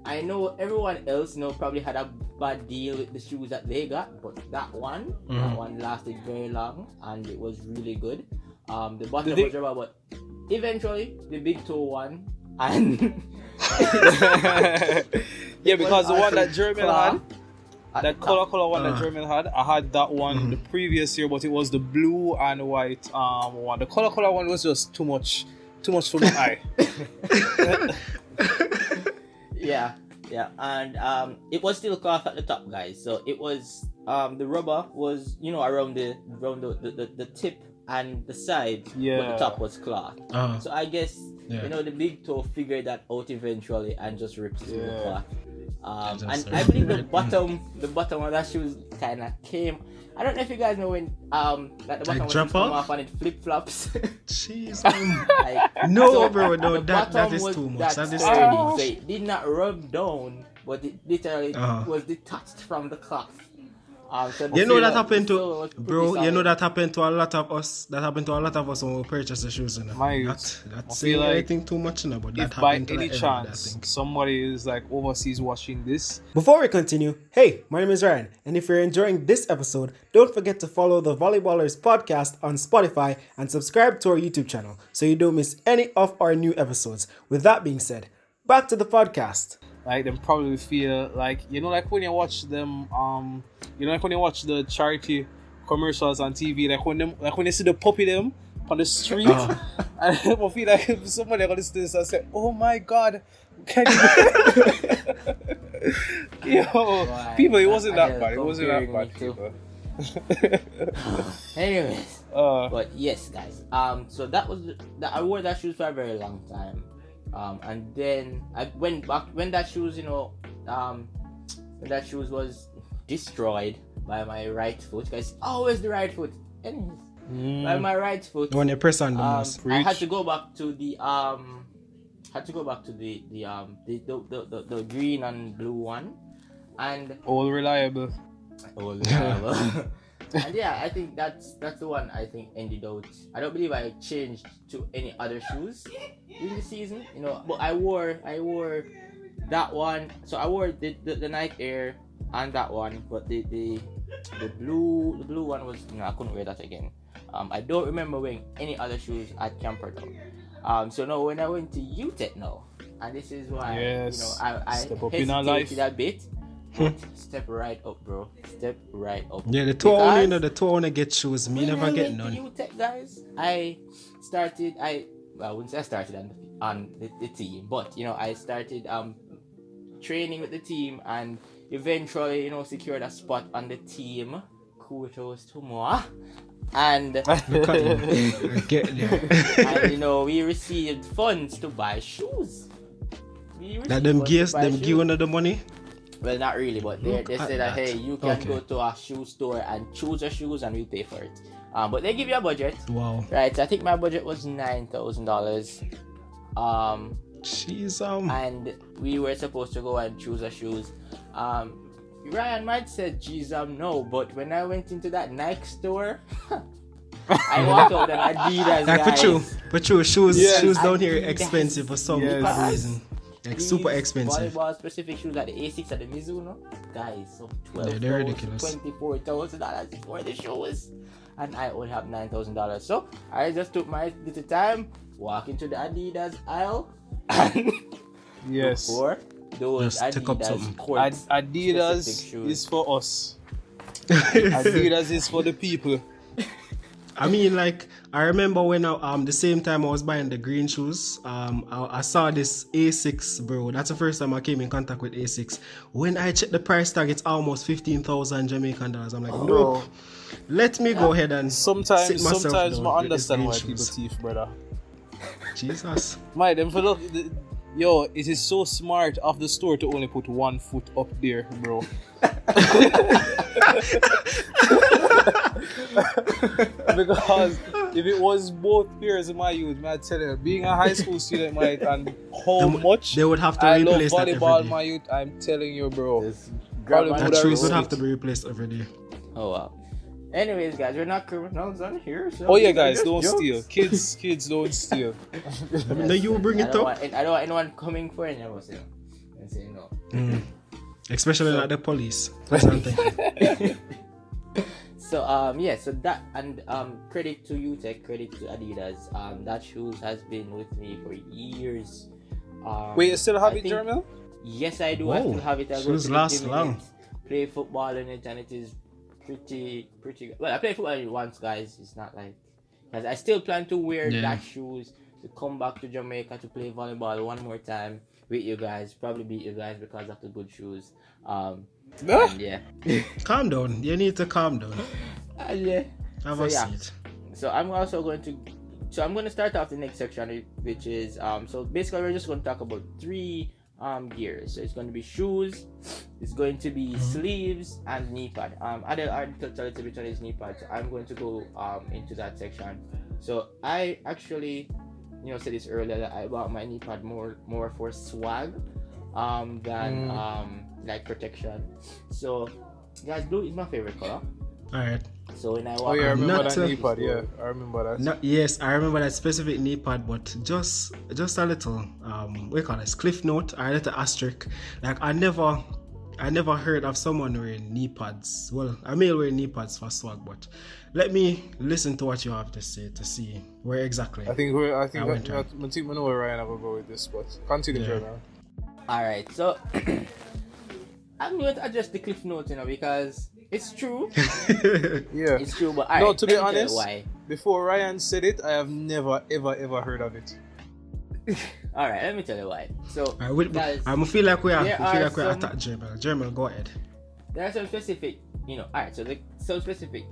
I know everyone else, you know, probably had a bad deal with the shoes that they got, but that one, that Mhm. one lasted very long and it was really good. Um, the bottom they- was rubber, but eventually the big toe one and *laughs* *laughs* yeah, because the one that Jermel had, At that color color one that Uh. Jermel had, I had that one the previous year, but it was the blue and white um one. The color color one was just too much, too much for my *laughs* eye. Yeah, yeah, and um, it was still cloth at the top, guys. So it was um, the rubber was you know around the around the, the, the, the tip and the side, but Yeah. the top was cloth. Uh, So I guess Yeah. you know the big toe figured that out eventually and just ripped through the Yeah. cloth. Um, and I believe the *laughs* bottom, the bottom of that shoes kind of came. I don't know if you guys know when um that the Like was drop just come off? off and it flip flops. *laughs* Jeez, man. like, No, so bro, no, the that- that is too much. that That is too much. So it did not rub down, but it literally Uh-huh. was detached from the cloth. Um, so You know sole- that happened to sole was bro. You know that happened to a lot of us. That happened to a lot of us when we purchased the shoes. You know? My That, youth, I that's saying like anything too much, you know, but that if by to any like chance think. somebody is like overseas watching this, Before we continue, hey, my name is Ryan, and if you're enjoying this episode, don't forget to follow the Volleyballers podcast on Spotify and subscribe to our YouTube channel so you don't miss any of our new episodes. With that being said, back to the podcast. Like them probably feel like you know, like when you watch them, um, you know, like when you watch the charity commercials on TV, like when them, like when you see the puppy them on the street, Uh-huh. *laughs* and I feel like if *laughs* somebody gonna listen to this and say, "Oh my God." Can you... *laughs* Yo, Why? people, it wasn't I- I that bad. It wasn't that bad, me people. Anyways, uh, but yes, guys. Um, so that was that I wore that shoes for a very long time. Um, and then I went back when that shoes, you know, um, when that shoes was destroyed by my right foot. Guys, always the right foot. Anyways, by mm, my right foot. When you press on the um, mouse. I had to go back to the um, had to go back to the the um the the, the, the, the green and blue one, and all reliable. All reliable. *laughs* *laughs* *laughs* and yeah, I think that's that's the one I think ended out. I don't believe I changed to any other shoes during the season, you know. But I wore I wore that one. So I wore the the, the Nike Air and that one, but the the the blue the blue one was no, I couldn't wear that again. Um, I don't remember wearing any other shoes at Camperdown. Um, so now when I went to UTech now, and this is why Yes. you know I I Step up in our life. hesitated a bit. But Step right up, bro. Step right up. Yeah, the two only, you know, the two only get shoes. Me never I get went none. to UTech, guys, I started. I well, I wouldn't say I started on on the, the team, but you know, I started um training with the team and eventually, you know, secured a spot on the team. Kudos to moi. And *laughs* Look at him. *laughs* Get there. and you know, we received funds to buy shoes. We That them funds to gears, them give one of the money. Well, not really, but they, Look they at said that, that. hey, you can Okay. go to a shoe store and choose your shoes and we'll pay for it. Um, but they give you a budget, Wow. right? I think my budget was nine thousand dollars. Um, Jeez, um. and we were supposed to go and choose our shoes. Um, Ryan might said, "Geez, um, no," but when I went into that Nike store, *laughs* I walked out and Adidas Like for guys. true, for true, shoes, Yes. shoes down here Adidas. expensive for some Yes. reason. Like super These expensive. Volleyball specific shoes like the Asics and the Mizuno, guys, so twelve, Yeah, they're ridiculous. twenty-four thousand dollars for the shoes, and I only have nine thousand dollars. So I just took my little time, walk into the Adidas aisle, *laughs* and Yes. for those Just take up Adidas something. Ad- Adidas shoes. is for us. *laughs* Adidas is for the people. I mean, like I remember when I, um the same time I was buying the green shoes, um I, I saw this Asics, bro. That's the first time I came in contact with Asics. When I checked the price tag, it's almost fifteen thousand Jamaican dollars. I'm like, nope. Let me go ahead and Sometimes, sit myself sometimes down I with this understand green why shoes. people thief, brother. Jesus. My them for look, the- yo, it is so smart of the store to only put one foot up there, bro. *laughs* *laughs* *laughs* because if it was both pairs in my youth, man, I tell you, being a high school student, Mike, and how Them- much They would have to I replace that every volleyball, day. my youth, I'm telling you, bro. Just Probably grab That would have shoes would have to be replaced every day. Oh wow. Anyways, guys, we're not criminals on here. So Oh yeah, guys, don't jokes. steal. Kids, kids, don't steal. *laughs* I mean, now you bring I it don't, up. want, I don't want anyone coming for any of us. You and saying no. Mm. Especially So- not the police. *laughs* That's what I'm thinking. So um yeah, so that and um credit to you, UTech, credit to Adidas. Um that shoes has been with me for years. Um, Wait, you still have I it, think- Jermel? Yes, I do. I Whoa, still have it. I shoes last long. Play football in it, and it is pretty, pretty. good. Well, I played football once, guys. It's not like, because I still plan to wear Yeah. that shoes to come back to Jamaica to play volleyball one more time with you guys. Probably beat you guys because of the good shoes. Um, No. and yeah, *laughs* calm down. You need to calm down. yeah. Have So, a yeah. seat. So I'm also going to, so I'm going to start off the next section, which is um. So basically, we're just going to talk about three um gears. So it's going to be shoes, it's going to be sleeves and knee pad. Um, already touched a little bit on his knee pad, so I'm going to go um into that section. So I actually, you know, said this earlier that I bought my knee pad more more for swag, um, than Mm. um like protection. So, guys, blue is my favorite color. All right. So when I walk Oh yeah, I remember not that a- knee pad. Yeah, I remember that. No, yes, I remember that specific knee pad, but just just a little um we call it cliff note or a little asterisk. Like I never I never heard of someone wearing knee pads. Well, I may wear knee pads for swag, but let me listen to what you have to say to see where exactly. I think we're. I think I I, went I, I think we know where Ryan will go with this, but continue, Yeah. Jermel. All right, so *clears throat* I'm going to adjust the cliff note, you know, because it's true, *laughs* Yeah. it's true. But all No, right, to be let me tell you honest- why? Before Ryan said it, I have never, ever, ever heard of it. *laughs* All right, let me tell you why. So, I will. guys, I'm feel like we are, we there feel are like we're some- attack Jermel. Jermel, go ahead. there are some specific, you know, all right. So the some specific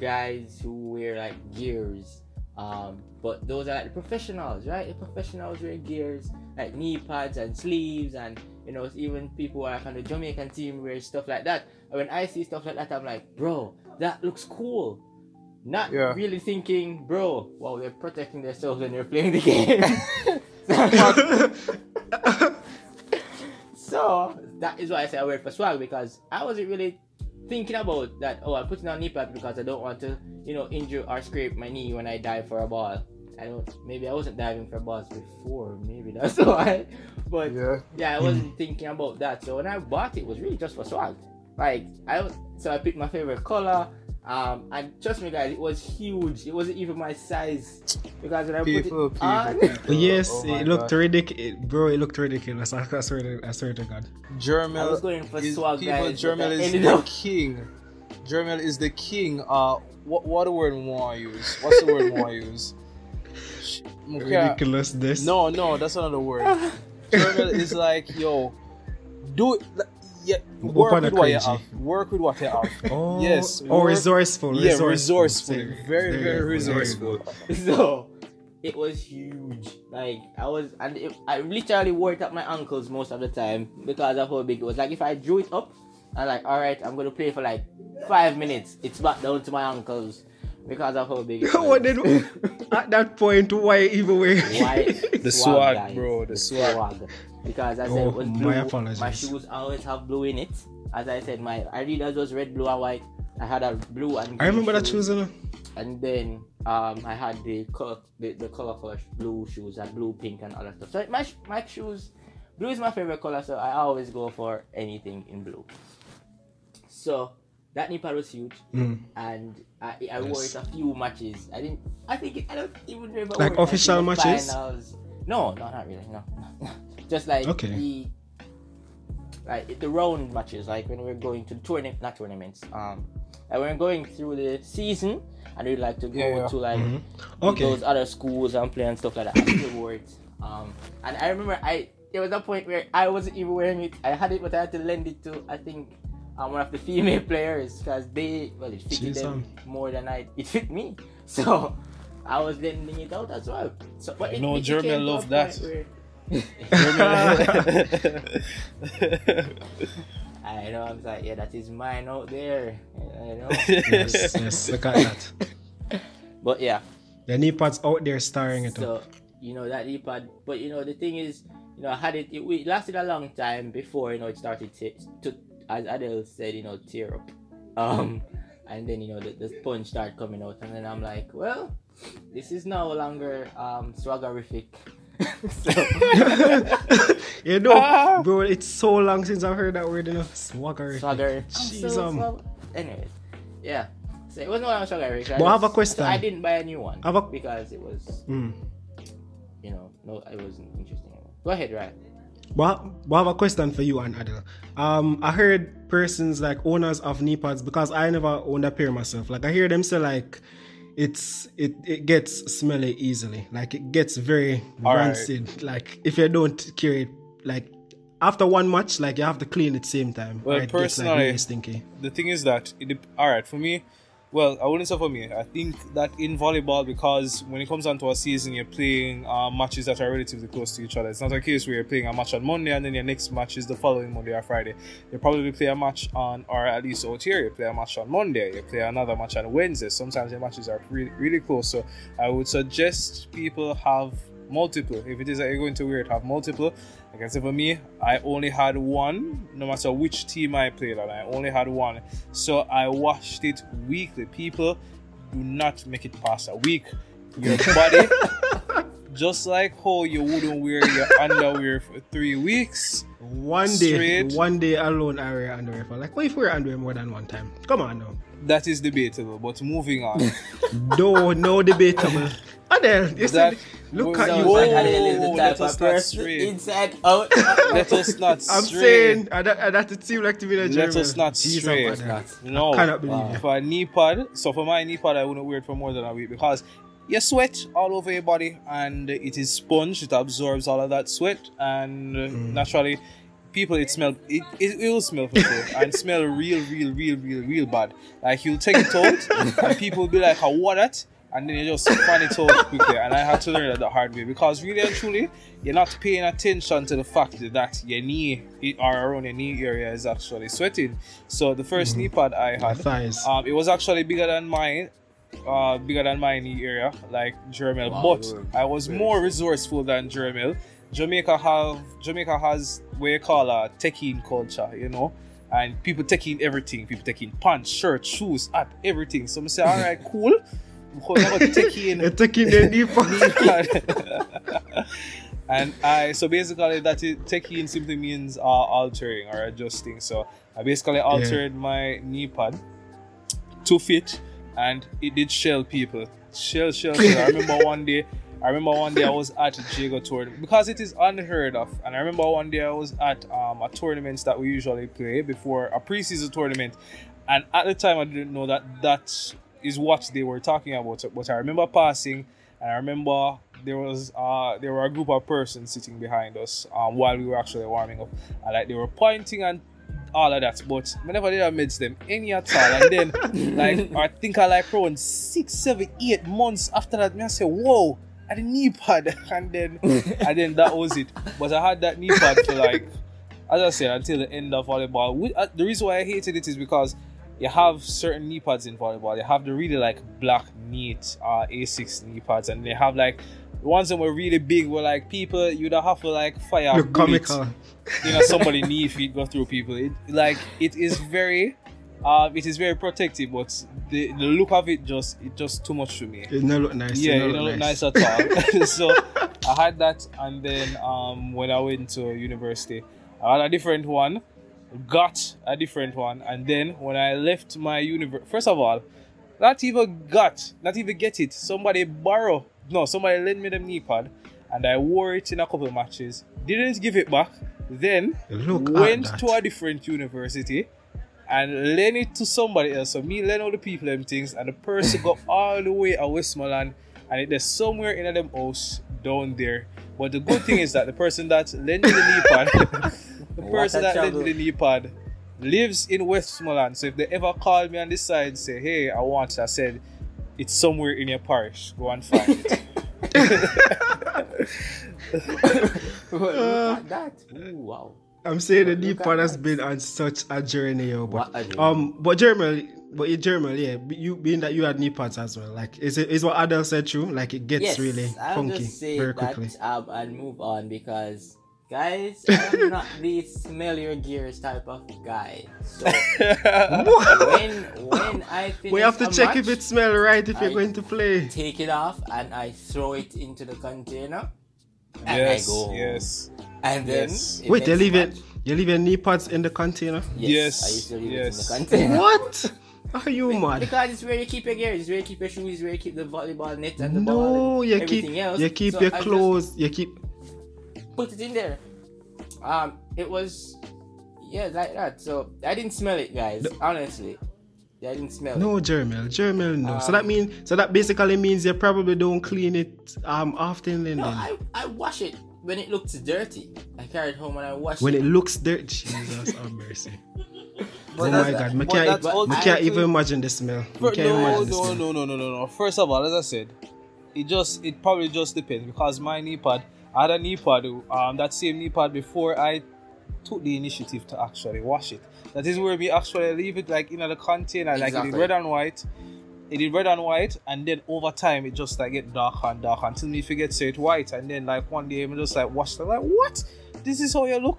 guys who wear like gears, um, but those are like the professionals, right? The professionals wear gears like knee pads and sleeves, and you know, even people are on the Jamaican team wear stuff like that. When I see stuff like that, I'm like, bro, that looks cool. Not Yeah. really thinking, bro, wow, they're protecting themselves when they're playing the game. *laughs* *laughs* so that is why I say I wear it for swag because I wasn't really thinking about that. Oh, I'm putting on knee pad because I don't want to, you know, injure or scrape my knee when I dive for a ball. I don't. Maybe I wasn't diving for balls before. Maybe that's *laughs* why. But Yeah. yeah, I wasn't *clears throat* thinking about that. So when I bought it, it was really just for swag. Like I was, so I picked my favorite color. Um, and trust me, guys, it was huge. It wasn't even my size because when I People, put it people, on, people. *laughs* yes, Oh it looked ridiculous, bro. It looked ridiculous. I, I swear, to, I swear to God. Jermel I was going for is, swag, people, guys, but Jermel I is the up- king. Jermel is the king. Uh, what what the word more use? What's the word more use? Sh- Ridiculous. This. No, no, that's another word. Jermel is *laughs* like, yo, do it. like, Yeah, work Open a with what you have. Work with what you have. Oh, Yes. Oh, work- resourceful. Yeah, resourceful. resourceful. Say- Very, there very go, resourceful. *laughs* so it was huge. Like I was, and it, I literally wore it at my ankles most of the time because of how big it was. Like if I drew it up, I'm like, all right, I'm gonna play for like five minutes. It's back down to my ankles because of how big it *laughs* was. what did *laughs* at that point? Why even wear? Why? *laughs* The swag, guys. bro, the swag. Because as I Oh, said, it was my apologies. My shoes always have blue in it. As I said, my Adidas was red, blue, and white. I had a blue and I remember green that shoes. shoes. You and then um I had the color the, the color color blue shoes and blue pink and all that stuff. So my my shoes blue is my favorite color, so I always go for anything in blue. So that knee pad was huge, Mm. and I, I wore it a few matches. I didn't. I think it, I don't even remember. Like wore it official matches? Finals. No, no, not really. No, no, no. *laughs* just like Okay. the like the round matches, like when we're going to the tournament, not tournaments. Um, like when we're going through the season, and we'd like to go Yeah, yeah. to like Mhm. Okay. those other schools and play and stuff like that. I still wore it. Um, and I remember I there was a point where I wasn't even wearing it. I had it, but I had to lend it to I think um, one of the female *laughs* players because they well it fitted Jeez, them um. more than I it fit me. *laughs* So I was lending it out as well. So but I it, know it German became love that. point where- *laughs* I know. I was like, yeah, that is mine out there. You know. yes, yes. Look at that. but yeah. The knee pads out there starring it So up. you know that iPad, but you know the thing is, you know, I had it. It, it lasted a long time before you know it started to, to as Hadel said, you know, tear up. Um, and then you know the, the sponge start coming out, and then I'm like, well, this is no longer um swaggerific. *laughs* *laughs* you know, bro, it's so long since I've heard that word, you know. Swagger. Swagger. Jeez, So, um. so, anyways, yeah. So it wasn't one of swagger. But I have a question. I didn't buy a new one I have a- because it was, Mm. you know, no, it wasn't interesting. Go ahead, right? But I have a question for you and Hadel. Um, I heard persons like owners of knee pads because I never owned a pair myself. Like I hear them say like it's it, it gets smelly easily. Like it gets very All right. rancid. Like if you don't cure it, like after one match, like you have to clean it same time. Well, it gets like personally- really stinky. the thing is that it all right for me well i wouldn't say for me. I think that in volleyball because when it comes down to a season you're playing uh, matches that are relatively close to each other. It's not a case where you're playing a match on monday and then your next match is the following monday or friday. You probably play a match on or at least out here you play a match on monday. You play another match on wednesday. Sometimes your matches are really, really close. So i would suggest people have multiple if it is that you're going to wear it have multiple like I said, for me, I only had one, no matter which team I played on, I only had one. So I washed it weekly. People do not make it past a week. Your *laughs* body, just like how you wouldn't wear your underwear for three weeks. One day, Straight. one day alone, I wear underwear for like. What if we wear underwear more than one time? Come on now. That is debatable, but moving on. *laughs* No, no debatable. Hadel, you That- said, look So at So you. Whoa, Hadel is the let type us of not person stray. inside out. Let us *laughs* not I'm stray. saying, and that, and that it seemed like to be the Let us not Jeez, stray. I'm mad. No. I cannot believe it. For a knee pad, so for my knee pad, I wouldn't wear it for more than a week because you sweat all over your body and it is sponge. It absorbs all of that sweat and uh, Mm. naturally, people it smell it, it, it will smell for sure and smell real, real, real, real, real bad. Like you'll take it out *laughs* and people will be like, "Oh, what that?" And then you just fan it out quickly. And I had to learn that the hard way because really and truly, you're not paying attention to the fact that your knee or around your knee area is actually sweating. So the 1st knee pad I had, thighs. um, it was actually bigger than mine, uh, bigger than my knee area, like Jermel. Wow, but good. I was Very more resourceful than Jermel. Jamaica have Jamaica has what you call a taking culture, you know. And people taking everything, people taking pants, shirts, shoes, hat, everything. So I say, all right, cool. *laughs* We're gonna take in You're taking the knee pad. and I so basically that is taking simply means uh, altering or adjusting. So I basically altered my knee pad to fit, and it did shell people. Shell, shell, shell. I remember *laughs* one day. I remember one day I was at a Jago tournament because it is unheard of. And I remember one day I was at um, a tournament that we usually play before a preseason tournament, and at the time I didn't know that that is what they were talking about. But I remember passing, and I remember there was uh there were a group of persons sitting behind us um while we were actually warming up, and like they were pointing and all of that, but I never did amidst them any at all. And then, *laughs* like, I think I like around six, seven, eight months after that, me I say, whoa, I had a knee pad, *laughs* and then, *laughs* and then that was it. But I had that knee pad for like, as I said, until the end of volleyball. We, uh, the reason why I hated it is because you have certain knee pads in volleyball. You have the really like black, neat uh, Asics knee pads, and they have like the ones that were really big. Were like people you'd have to like fire Look comical. you know somebody *laughs* knee if feet go through people it like it is very um it is very protective but the, the look of it just it just too much to me It don't look nice. yeah it it don't look nice at all *laughs* *laughs* so i had that and then um when i went to university i had a different one got a different one and then when i left my university first of all not even got not even get it somebody borrow no somebody lent me the knee pad and i wore it in a couple matches didn't give it back then Look went to a different university and lend it to somebody else. So me lend all the people them things, and the person go *laughs* all the way at Westmoreland, and it is somewhere in them house down there. But the good thing is that the person that lent me the knee pad, *laughs* the person that lent trouble. me the knee pad lives in Westmoreland. So if they ever call me on this side, and say, "Hey, I want," it," I said, "It's somewhere in your parish. Go and find it." *laughs* *laughs* Look at that. Ooh, wow. I'm saying the Look knee pad has been on such a journey, yo. But What journey. um, but Jermel, but in Jermel, yeah, you being that you had knee pads as well. Like, is it is what Hadel said true? Like, it gets yes, really I'll funky just say very that um, and move on because guys, I'm not *laughs* the smell your gears type of guy. So *laughs* when when I finish We have to a check match, if it smells right if you're going to play. take it off and I throw it into the container. And yes, I go. yes, And then Yes. Wait, you next leave it. match- You leave your knee pads in the container. Yes, I used to leave yes. it in the container. What? *laughs* Are you mad? Because it's where you keep your gear, it's where you keep your shoes, it's where you keep the volleyball net and the ball No, and you everything keep else. you keep So your I just clothes. You keep. Put it in there. Um, it was, yeah, like that. So I didn't smell it, guys. Honestly, I didn't smell it. No, Jermel, Jermel, no. so Um, that means, so that basically means you probably don't clean it um often, then. No, then. I, I wash it when it looks dirty. I carry it home and I wash when it. it looks dirty, Jesus have mercy. *laughs* But oh my God, I can't, I can't even imagine the smell. I For- can't no, imagine the no, smell. no, no, no, no, no. First of all, as I said, it just it probably just depends because my knee pad, I had a knee pad, um, that same knee pad before I took the initiative to actually wash it. That is where we actually leave it like in the container, like it Exactly. did red and white. It did red and white, and then over time it just like get darker and darker until me forget say it white, and then like one day I'm just like wash it. like what? This is how you look.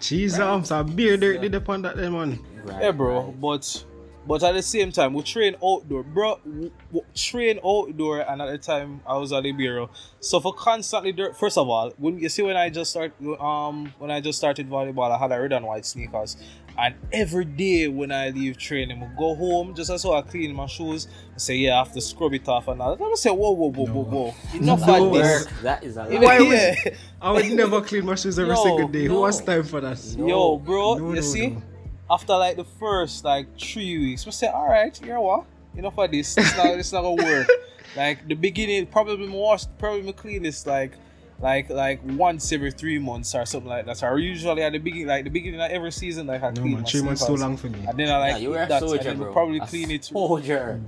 Jesus, I'm so beer dirt did upon that then man. Right, Yeah, bro. right. But but at the same time, we train outdoor, bro. w- w- train outdoor, and at the time I was at Libero. So for constantly, dir- first of all, when you see when I just start, um, when I just started volleyball, I had a red and white sneakers, and every day when I leave training, I go home just as I clean my shoes. I say, yeah, I have to scrub it off, and I all. I say, whoa, whoa, whoa, whoa, whoa, enough No. of this. Work, that is a You lot. know, Why would- yeah. I would never clean my shoes every *laughs* Yo, single day. Who no. has time for that? No. Yo, bro, No, you no, see, no. After like the first like three weeks, we say, all right, you know what? Enough of this. It's not, it's not gonna work. *laughs* like the beginning, probably more, probably me clean this like, like, like once every three months or something like that. So usually at the beginning, like the beginning of every season, like I No clean man, my three months too long for me. And then I like yeah, you were a that, and then bro. probably A clean it, Soldier.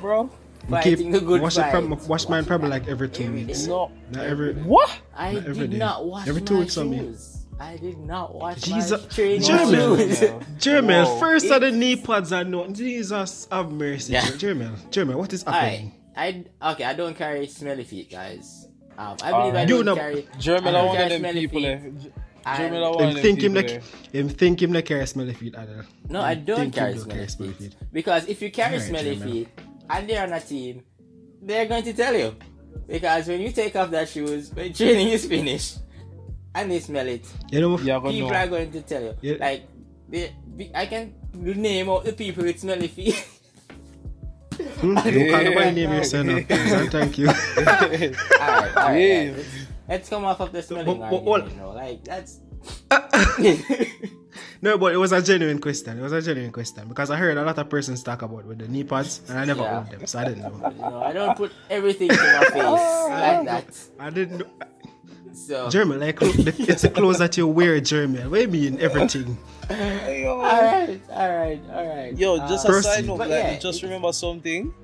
bro. I keep Fighting the good wash, it fight. prob- wash mine probably like every two every weeks. day. No, Not every. what? I Not every did day. not wash Every two my weeks on me. Shoes. I did not wash Jesus- my training Jermel. shoes. *laughs* Jermel, Whoa. first of the knee pads are not. Jesus have mercy. Yeah. Jermel, Jermel, what is happening? I okay. I don't carry smelly feet, guys. Um, I believe I Alright. You don't know- carry. Jermel I are don't one of carry them smelly people. feet. eh. G- I- Jermel are one Him of them think him people. like eh. him think him like carry smelly feet. Hadel. No, I don't think carry don't smelly carry smelly feet. feet. Because if you carry Alright, smelly Jermel. feet and they're on a team, they're going to tell you. Because when you take off that shoes, when training is finished, and they smell it, You know, Yeah, but people no. are going to tell you. Yeah. Like, they, be- I can name all the people with smelly feet. you can't call nobody name yourself now. please, and Thank you. *laughs* alright, alright. Yeah. Let's, let's come off of the smelling but- but argument, you know, like that's. *laughs* no, but it was a genuine question. It was a genuine question because I heard a lot of persons talk about with the knee pads, and I never Yeah. owned them, so I didn't know. You know, I don't put everything in my face *laughs* like that. I didn't know. So, Jermel, like it's the clothes that you wear, Jermel. What do you mean everything? Alright, alright, alright. Yo, just a Percy. side note, like, yeah, just remember something.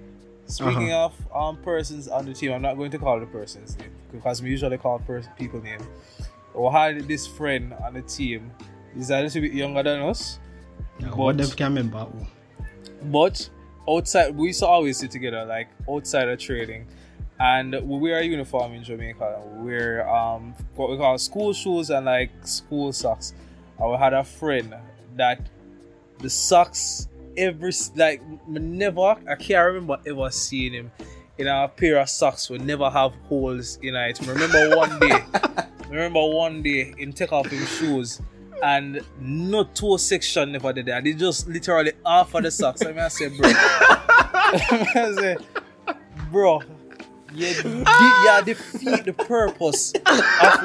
Speaking of um persons on the team, I'm not going to call the person's name because we usually call pers- people name. We had this friend on the team. He's a little bit younger than us, Yeah, But- what them can remember? who. but outside we used to always sit together, like outside of training. And we wear a uniform in Jamaica. We wear um what we call school shoes and like school socks. And we had a friend that the socks every like never I can't remember ever seeing him in a pair of socks would never have holes in it. Remember one day *laughs* remember one day him take off his shoes and no toe section never did that. They just literally half of the socks. I mean I say bro. *laughs* I say, bro, you, ah. de- you defeat the purpose of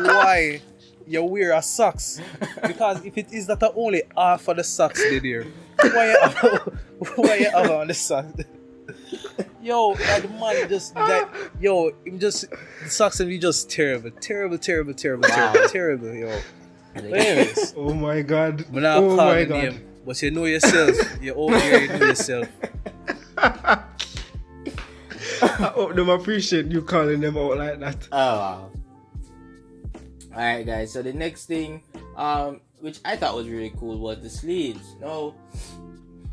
why you wear a socks. Because if it is not the only half of the socks they there, why you have, *laughs* why you have on the socks? Yo, that man just like yo, him just the socks and be just terrible, terrible, terrible, terrible, Wow. terrible, terrible, yo. Anyways, *laughs* Oh my god. but now oh call my god. name. But you know yourself. You're over here, you know yourself. *laughs* *laughs* I hope them appreciate you calling them out like that. Oh wow. Alright guys, so the next thing, um, which I thought was really cool was the sleeves. No.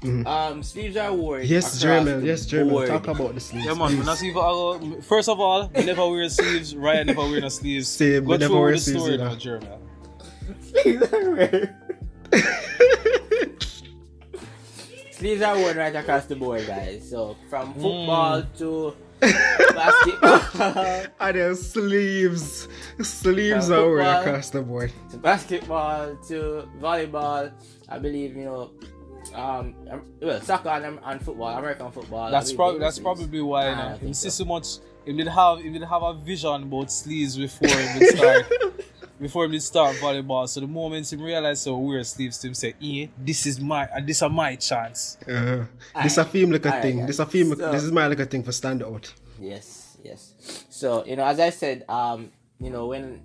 Mhm. Um sleeves are worn. Yes, across Jermel. Yes, Jermel. board. Talk about the sleeves. Yeah, man. please. When I see uh, first of all, we never wear sleeves. Ryan never wear no sleeves. Same, Go we never wear the sleeves story either. now, Jermel. *laughs* *laughs* Sleeves are worn. Worn right across the board, guys. So from football to *laughs* basketball And then sleeves. Sleeves Uh, are football. across the board. to basketball to volleyball. I believe you know, um, well, soccer and, and football, American football. That's probably that's probably why you Ah, I know, him see so. so much. He did have he did have a vision about sleeves before he did *laughs* start before he did start volleyball. So the moment he realized so wear sleeves, to him say, "Eh, this is my uh, this is my chance." Uh, this a theme like a thing. guys. This a theme. So- this is my like a thing for stand out. Yes, yes. So you know, as I said, um, you know when.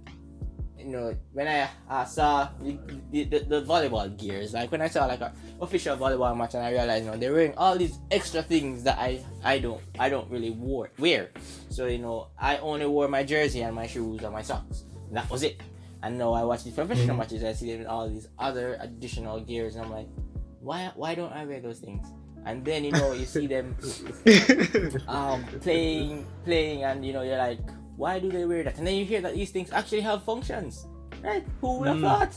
You know, when I uh, saw the, the, the, the volleyball gears, like when I saw like a official volleyball match, and I realized, you know, they're wearing all these extra things that I I don't I don't really wore, wear. So you know, I only wore my jersey and my shoes and my socks. And that was it. And know I watch these professional matches, I see them in all these other additional gears, and I'm like, why why don't I wear those things? And then you know you see them *laughs* um playing playing and you know you're like why do they wear that and then you hear that these things actually have functions right who would have Mm. thought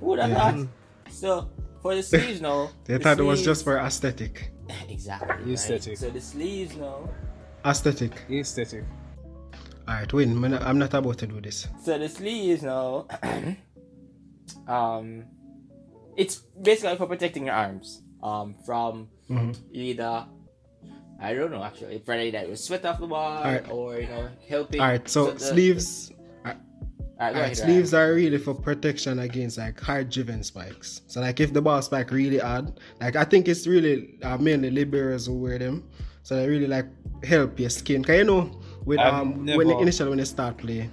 who would have Yeah. thought so for the sleeves no. *laughs* they the thought it was just for aesthetic. *laughs* exactly right? Aesthetic. so the sleeves no. Aesthetic. Aesthetic. Alright, win. I'm not- about to do this. so the sleeves now *coughs* um it's basically for protecting your arms um from Mhm. either I don't know actually for either it was sweat off the ball Alright. or you know helping Alright, so the- sleeves. Alright, go Alright, sleeves are really for protection against like hard driven spikes. So like if the ball spike really hard, like I think it's really uh, mainly liberos who wear them. So they really like help your skin. Cause you know with I've um never- when they, initially when they start play,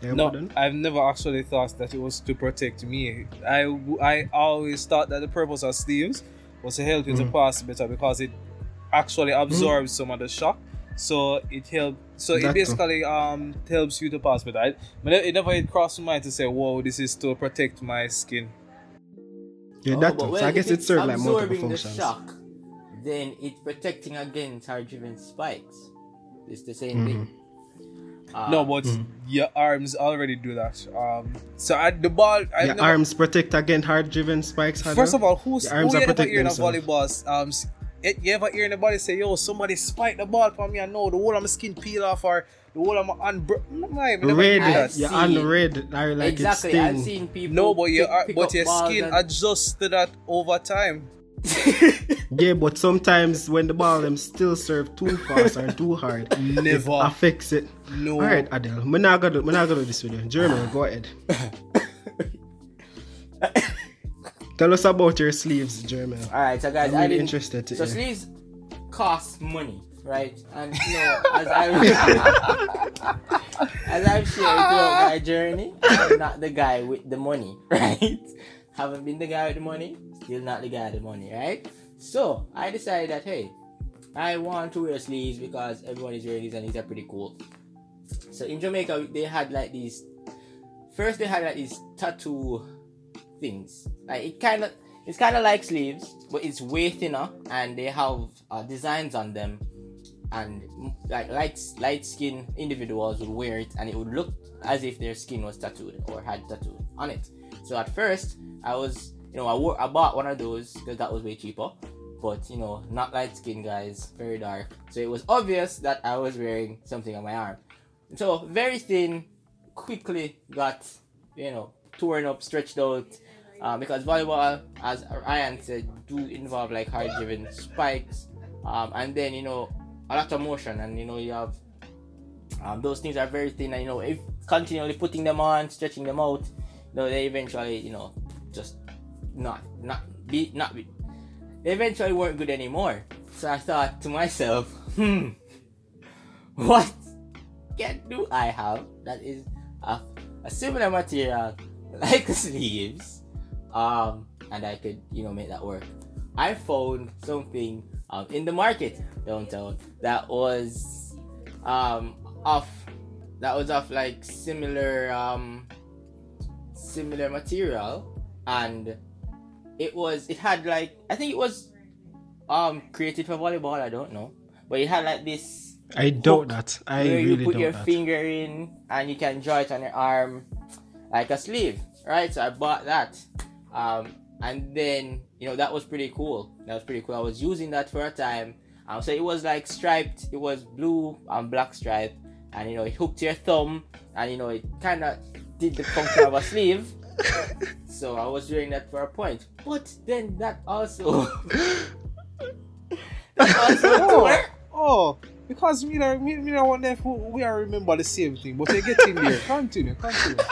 they No, wouldn't. I've never actually thought that it was to protect me. I I always thought that the purpose of sleeves was to help you to Mhm. pass better because it actually absorbs some of the shock. So it help. So That it too. basically um helps you to pass better. I, but it never it crossed my mind to say, "Whoa, this is to protect my skin." Yeah, Oh, that but too. well, so I guess it it's serves like multiple absorbing functions. The shock, then it's protecting against hard-driven spikes. It's the same Mm-hmm. thing. Uh, no, but Mhm. your arms already do that. Um, so at the ball, I Your never, arms protect against hard driven spikes. First of all, who's Your who arms you are ever protect hear in a themselves. volleyball? Um, s- eh, you ever hear anybody say, "Yo, somebody spiked the ball for me"? I know the whole of my skin peel off or the whole of my unbro- No, I never hear red, that. I've your unred are like exactly. I've sting. seen people. No, but your pick- ar- pick but your skin and- adjusts to that over time. Yeah, but sometimes when the ball them still serve too fast or too hard, it Never. affects it. No. All right, Hadel, I'm not gonna, I'm not gonna do this with you. Jeremy, go ahead. *coughs* Tell us about your sleeves, Jeremy. All right, so guys, I'm I really didn't. interested to see. so hear. sleeves cost money, right? And you know, as *laughs* I *laughs* as I've shared throughout my journey, I'm not the guy with the money, *laughs* right? Haven't been the guy with the money, still not the guy with the money, right? So I decided that hey, I want to wear sleeves because everyone is wearing these and these are pretty cool. So in Jamaica, they had like these. First, they had like these tattoo things. Like it kind of, it's kind of like sleeves, but it's way thinner, and they have uh, designs on them, and like light light skin individuals would wear it, and it would look as if their skin was tattooed or had tattooed on it. So at first, I was, you know, I wore, I bought one of those because that was way cheaper. But you know, not light skin guys, very dark. So it was obvious that I was wearing something on my arm. So very thin, quickly got, you know, torn up, stretched out. Uh, because volleyball, as Ryan said, do involve like hard driven spikes. Um, and then, you know, a lot of motion and you know you have um, those things are very thin and you know if continually putting them on, stretching them out, know, they eventually, you know, just not not be not be they eventually weren't good anymore. So I thought to myself, *laughs* hmm, what can do I have that is a, a similar material *laughs* like sleeves, um, and I could you know make that work. I found something um, in the market downtown that was um of that was of like similar um similar material and it was it had like I think it was um created for volleyball I don't know but it had like this I doubt that. I where really you put your that. finger in and you can draw it on your arm like a sleeve right so I bought that um and then you know that was pretty cool that was pretty cool I was using that for a time Um, so it was like striped. It was blue and black stripe, and you know it hooked your thumb, and you know it kind of did the function of a sleeve. So I was doing that for a point, but then that also. Oh. *laughs* that also Oh, oh, because me and me, me and one there, we are remember the same thing, but they get in there. *laughs* Continue, continue.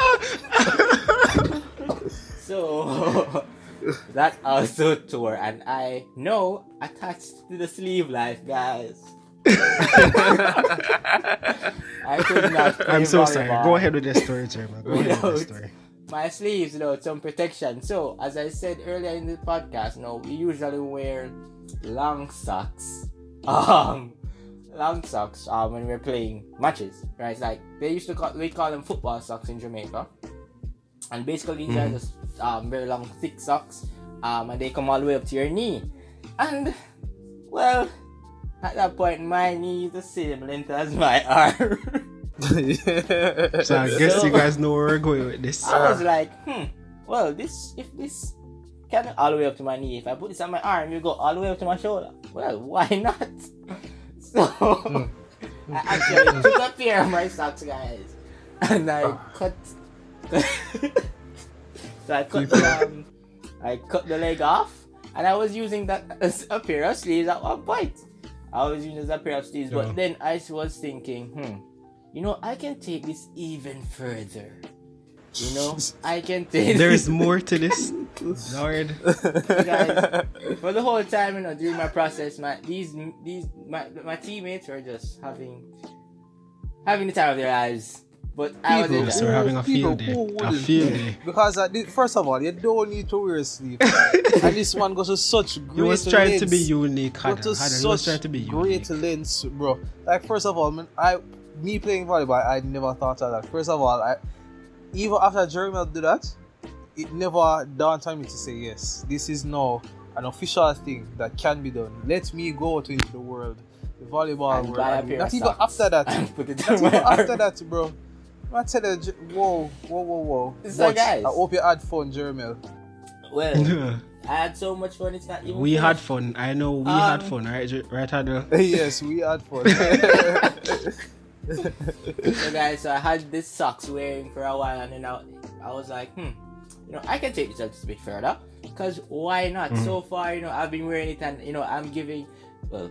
So *laughs* that also tore, and I know attached to the sleeve life, guys. I could not. *laughs* play I'm so sorry. Go ahead with the story, Jeremy. Go ahead with the story. My sleeves, know, some protection. So, as I said earlier in the podcast, you know, we usually wear long socks. *laughs* Um, long socks. Um, when we're playing matches, right? It's like they used to call we call them football socks in Jamaica, and basically these are Mhm. just um very long, thick socks. Um, and they come all the way up to your knee, and well, at that point, my knee is the same length as my *laughs* arm. So I guess you guys know where we're going with this. I was like, hmm, well, this if this can all the way up to my knee, if I put this on my arm, you go all the way up to my shoulder. Well, why not? *laughs* So I actually took a pair of my socks, guys, and I cut. *laughs* so I cut the, um, I cut the leg off, and I was using that as a pair of sleeves at one point. I was using a pair of sleeves, Yeah. but then I was thinking, hmm, you know, I can take this even further. You know, I can take this. There's *laughs* more to this. Lord. guys, for the whole time, you know, during my process, my these these my my teammates were just having having the time of their lives. But I was in we're having a field day. A field day. Because uh, thi- first of all, you don't need to wear a sleeve, *laughs* and this one goes to such great. lengths. He was trying to be lengths. unique. Go Hadel. to Hadel he was such trying to be great unique. lengths, bro. Like first of all, man, I me playing volleyball, I never thought of that. First of all, I even after Jermel did that, it never dawned on me to say yes. This is now an official thing that can be done. Let me go out into the world, the volleyball And world. buy a and pair not even after that. *laughs* put it Not even after that, bro. I tell you, J- whoa, whoa, whoa, whoa. So, But guys- I hope you had fun, Jermel. Well, *laughs* I had so much fun. It's not even. we had fun. I know we Um, had fun, right? Jer- Right, Hadel? *laughs* *laughs* yes, we had fun. So guys, so I had this socks wearing for a while, and then I, I was like, hmm, you know, I can take this out just a bit further, cause why not? Mhm. So far, you know, I've been wearing it, and you know, I'm giving, well,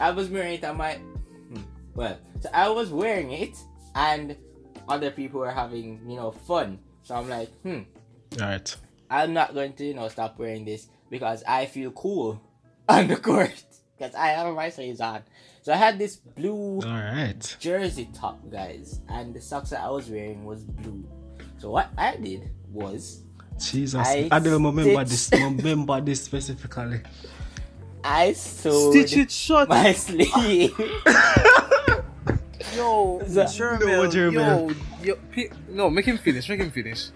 I was wearing it on my, hmm, well, so I was wearing it, and other people are having, you know, fun. So I'm like, hmm, Alright. I'm not going to, you know, stop wearing this because I feel cool *laughs* on the court, cause I have my sleeves on. So I had this blue Alright. jersey top, guys, and the socks that I was wearing was blue. So what I did was Jesus. I I, don't remember this. Remember this specifically. *laughs* I sewed Stitch it shut. my *laughs* sleeve. Yo, The- Jermel, No, yo, yo, pi- no, make him finish. Make him finish.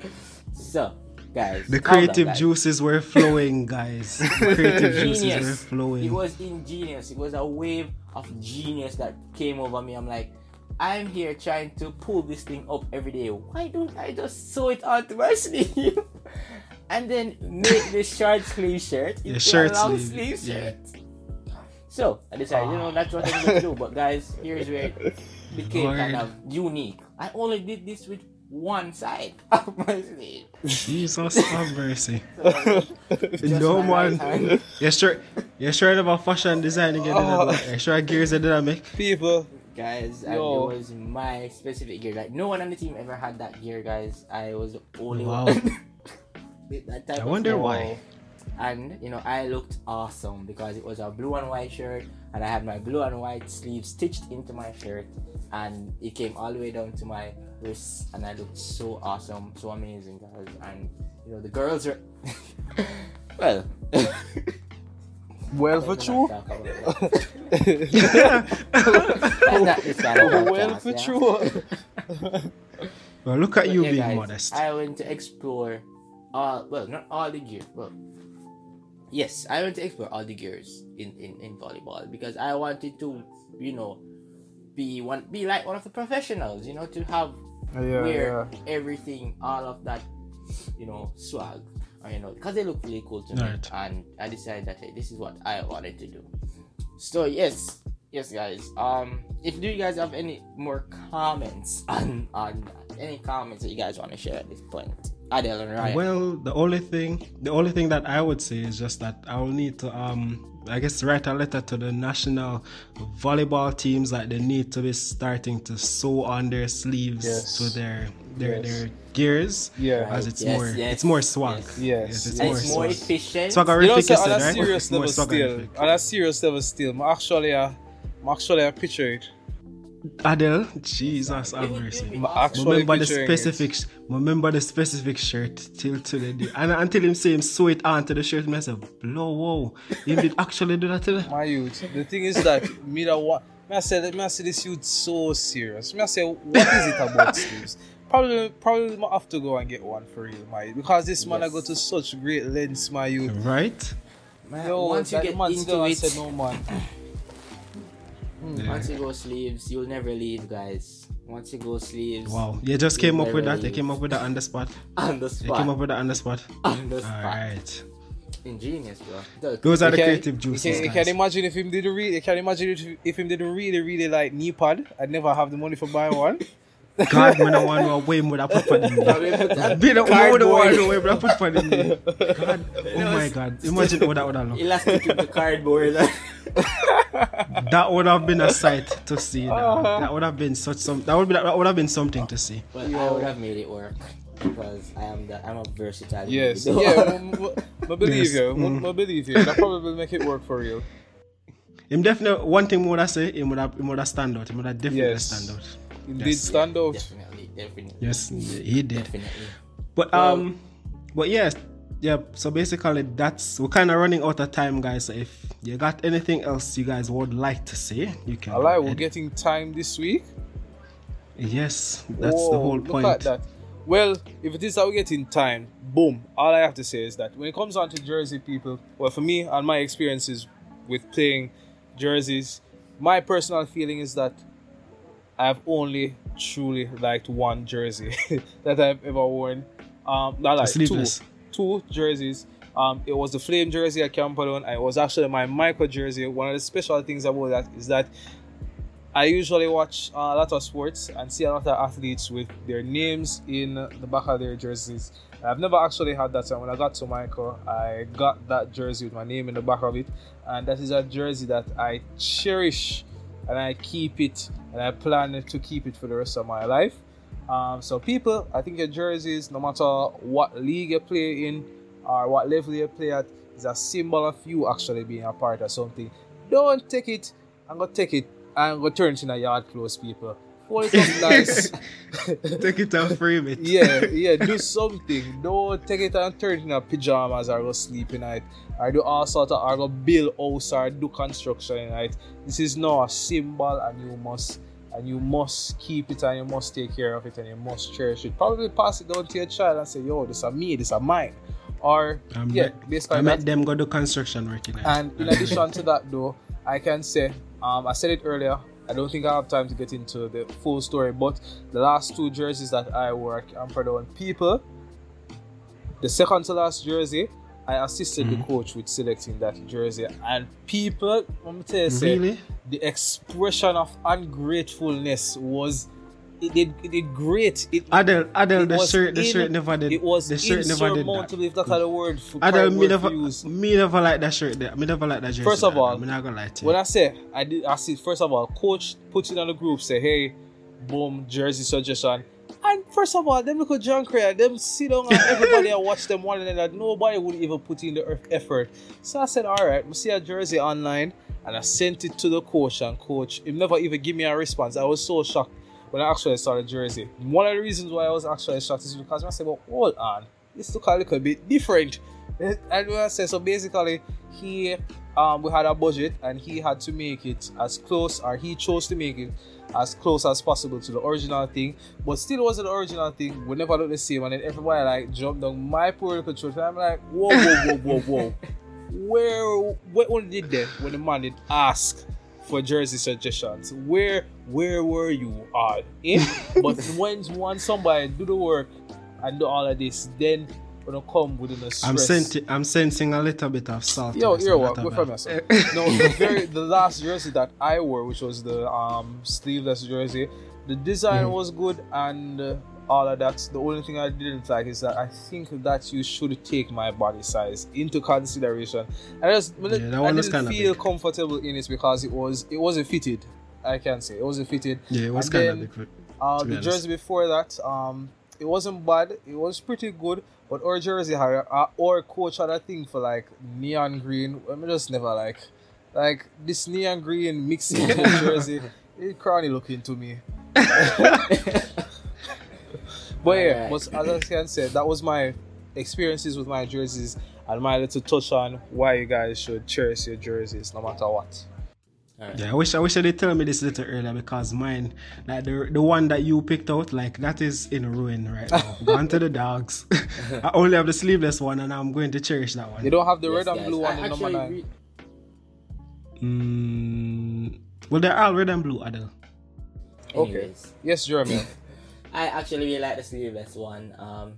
so, guys, The calm down, creative guys. juices were flowing, guys. The *laughs* creative juices were Genius. flowing. It was ingenious. It was a wave of genius that came over me. I'm like, I'm here trying to pull this thing up every day. Why don't I just sew it onto my *laughs* sleeve? and then make this short sleeve shirt into shirt a long sleeve, sleeve yeah. shirt. So I decided, you know, that's what I'm gonna do. But guys, here's where it became kind of unique. I only did this with one side *laughs* of my sleeve. Jesus *laughs* have mercy. So, no one. right man. hand. You sure? You sure about fashion design again? Oh. You sure gears are dynamic? People, guys, and it was my specific gear. Like no one on the team ever had that gear, guys. I was the only Wow. one. *laughs* with that type I wonder gear. why. Oh. And you know, I looked awesome because it was a blue and white shirt, and I had my blue and white sleeves stitched into my shirt, and it came all the way down to my wrists, and I looked so awesome, so amazing, guys. And you know, the girls are *laughs* well. well *laughs* for let's true. not talk about that. *laughs* Let's not this kind of well for yeah? true. Well, look at But you yeah, being guys, modest. I went to explore all well, not all the gear. Well, yes, I went to explore all the gears in, in, in volleyball because I wanted to, you know, be one be like one of the professionals, you know, to have yeah, wear everything, all of that, you know, swag. Or, you know, because they look really cool to me, Right. and I decided that hey, this is what I wanted to do. So yes, yes, guys. Um, if do you guys have any more comments on on that? any comments that you guys want to share at this point, Adele and Ryan? Well, the only thing, the only thing that I would say is just that I will need to, um, I guess, write a letter to the national volleyball teams that they need to be starting to sew on their sleeves Yes. to their their Yes. their gears. Yeah. as it's Yes, more, yes, it's more swag. yes. Yes, it's And more, it's more swag. efficient. Swaggerific, You know, you so on said, a right? serious It's more level still, swaggerific. on a serious level still, I'm actually a, I'm actually a picture it. Adele, Jesus have mercy. I'm actually Remember the picturing it. specific, remember the specific shirt till today. And until him say him sew it onto the shirt, me I say, blow, whoa. Him did actually do that today. My youth. The thing is that me that what me I say me I say this youth so serious. Me I say what is it about *laughs* sleeves? Probably probably might have to go and get one for real, my because this man I Yes. go to such great lengths, my youth. Right? Man, Yo, once you get man into still it, said no man. Hmm, yeah. once you go sleeves, you'll never leave, guys. Once you go sleeves, Wow. You just came up with that. You came up with that the spot. *laughs* on the You spot, came up with that the spot. *laughs* on the spot, Alright. ingenious, bro. Those are the You creative You juices. can, you can imagine if him did a read. You can imagine if, if him did a really really like knee pad. I'd never have the money for buying one. *laughs* God, man, I want to way more than put for the knee. Probably put that Be the the one way, but I put for the knee. God, oh my God. Imagine how that would have looked. elastic in the cardboard. *laughs* That would have been a sight to see. Now. That would have been such some. That would be. That would have been something to see. but I would have made it work because I am the I'm a versatile. yes, individual. yeah. *laughs* I believe Yes, you. mm. I believe you. That probably make it work for real. Him definitely one thing would I say. Him would have. Him would have stand out. Him would have definitely Yes. stand out. It did Yes. stand out. definitely, definitely, Yes, he did. definitely. But Well- um, but yes, yeah. So basically, that's we're kind of running out of time, guys. So if you got anything else you guys would like to say, you can. I go like we're getting time this week. Yes, that's Whoa, the whole Look point. at that. Well, if it is that we're getting time, boom. All I have to say is that when it comes down to jersey people, well, for me and my experiences with playing jerseys, my personal feeling is that I've only truly liked one jersey *laughs* that I've ever worn. Um, not like two. Two jerseys. Um, it was the flame jersey at Campadon, and it was actually my Mico jersey. One of the special things about that is that I usually watch uh, a lot of sports and see a lot of athletes with their names in the back of their jerseys. I've never actually had that, and when I got to Mico, I got that jersey with my name in the back of it, and that is a jersey that I cherish and I keep it, and I plan to keep it for the rest of my life. Um, so, people, I think your jerseys, no matter what league you play in or what level you play at, is a symbol of you actually being a part of something. Don't take it and go take it and go turn it in a yard close, people. Fold it up nice. *laughs* Take it and frame it. *laughs* yeah, yeah, do something. Don't take it and turn it in a pajamas or go sleep in it. Or do all sort of or go build house or do construction in it. This is now a symbol and you must and you must keep it and you must take care of it and you must cherish it. Probably pass it down to your child and say, yo, this is me, this is mine. Or Um, yeah, I basically met that. them go do construction work in. And in addition to that, though, I can say, um, I said it earlier. I don't think I have time to get into the full story, but the last two jerseys that I wore, I'm proud of people. The second to last jersey, I assisted the mm-hmm. coach with selecting that jersey, and people, let me tell you, say, Really? the expression of ungratefulness was. It did, it did great. It, Adele, Adele, it the shirt, the in- shirt never did. It was the shirt never did that. if that's the word for correct me never, use. me never like that shirt. There. Me never like that jersey. First of all, I'm not gonna lie to you. When I say I did, I see first of all, coach put it on the group, say, hey, boom, jersey suggestion. And first of all, them John Craig, them sit down and everybody and watch them one another. Nobody would even put in the eff- effort. So I said, all right, we see a jersey online, and I sent it to the coach, and coach, he never even give me a response. I was so shocked when I actually saw the jersey. One of the reasons why I was actually shocked is because I said, well, hold on, this look a little bit different. *laughs* And I said, so basically, he um, we had a budget and he had to make it as close, or he chose to make it as close as possible to the original thing, but still wasn't the original thing. We never look the same, and then everybody like jumped on my poor little truth. And I'm like, whoa, whoa, whoa, whoa, whoa. *laughs* Where, what one did that when the man did ask for jersey suggestions? Where, where were you all in? Eh? *laughs* but when when somebody do the work and do all of this, then gonna come within a stress. I'm sensing, I'm sensing a little bit of salt. Yo, in here not what? a Go bad- from yourself. no, the very the last jersey that I wore, which was the um sleeveless jersey, the design Mm. was good and uh, all of that. The only thing I didn't like is that I think that you should take my body size into consideration. I just Yeah, I didn't feel big. comfortable in it because it was it wasn't fitted. I can't say it wasn't fitted. Yeah, it was kind of big. uh, the honest. jersey before that, um, it wasn't bad. It was pretty good. But our jersey had our coach had a thing for like neon green. I mean, just never like like this neon green mixing with *laughs* jersey. It crony looking to me. *laughs* But yeah, but as I can say, that was my experiences with my jerseys and my little touch on why you guys should cherish your jerseys no matter what. Yeah, I wish I wish I did tell me this a little earlier because mine, like the the one that you picked out, like that is in ruin right now. *laughs* Gone to the dogs. *laughs* I only have the sleeveless one, and I'm going to cherish that one. You don't have the Yes, red and guys. blue I one in number actually nine. re- Mm, well, they're all red and blue, Adele. Okay. Anyways, Yes, Jermel. *laughs* I actually really like the sleeveless one. Um,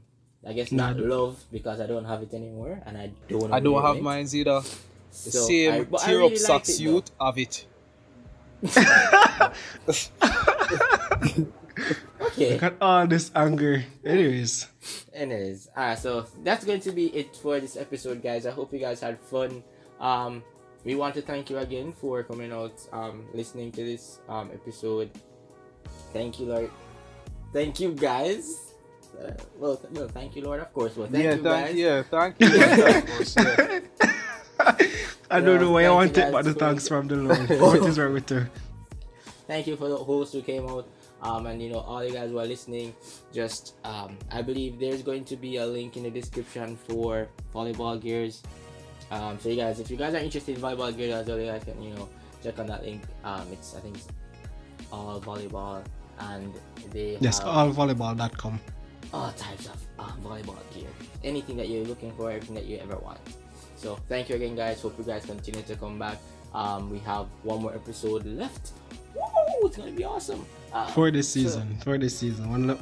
I guess not I don't- love because I don't have it anymore, and I don't. I don't have it. mine either. The So, same I- but I tear really up sock liked it, though. suit of it. Okay. Look at all this anger. Anyways, Anyways, alright, so that's going to be it for this episode, guys. I hope you guys had fun. Um, we want to thank you again for coming out, um, listening to this um episode. Thank you, Lord. Thank you, guys. Uh, well, th- well, thank you, Lord, of course. Well, thank yeah, you, thank guys. yeah, thank you. of course, yeah. *laughs* I don't know why I want it, but the thanks from the Lord. what is wrong with her? thank you for the hosts who came out um, and you know all you guys who are listening just um, i believe there's going to be a link in the description for volleyball gears um, so you guys if you guys are interested in volleyball gear as well you guys can you know check on that link um, it's i think it's all volleyball and they Yes, have allvolleyball.com. all types of um, volleyball gear. Anything that you're looking for, everything that you ever want. So thank you again, guys. Hope you guys continue to come back. Um, we have one more episode left. Woo! It's gonna be awesome. Uh, For this so season. For this season. One lo-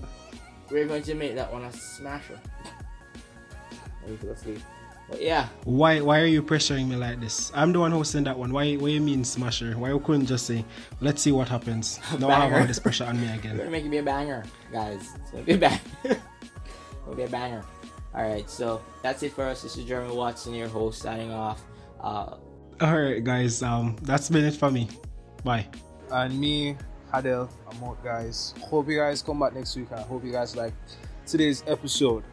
we're going to make that one a smasher. *laughs* Maybe go sleep. But yeah, Why why are you pressuring me like this? I'm the one hosting that one. Why what you mean smasher? Why you couldn't just say, let's see what happens? *laughs* Now I have all this pressure on me *laughs* again. gonna make me a banger, guys. It's gonna be a banger. It'll be a banger. Alright, so that's it for us. This is Jermel Watson, your host, signing off. Uh, Alright guys, um that's been it for me. Bye. And me, Hadel, I'm out, guys. Hope you guys come back next week. I hope you guys like today's episode.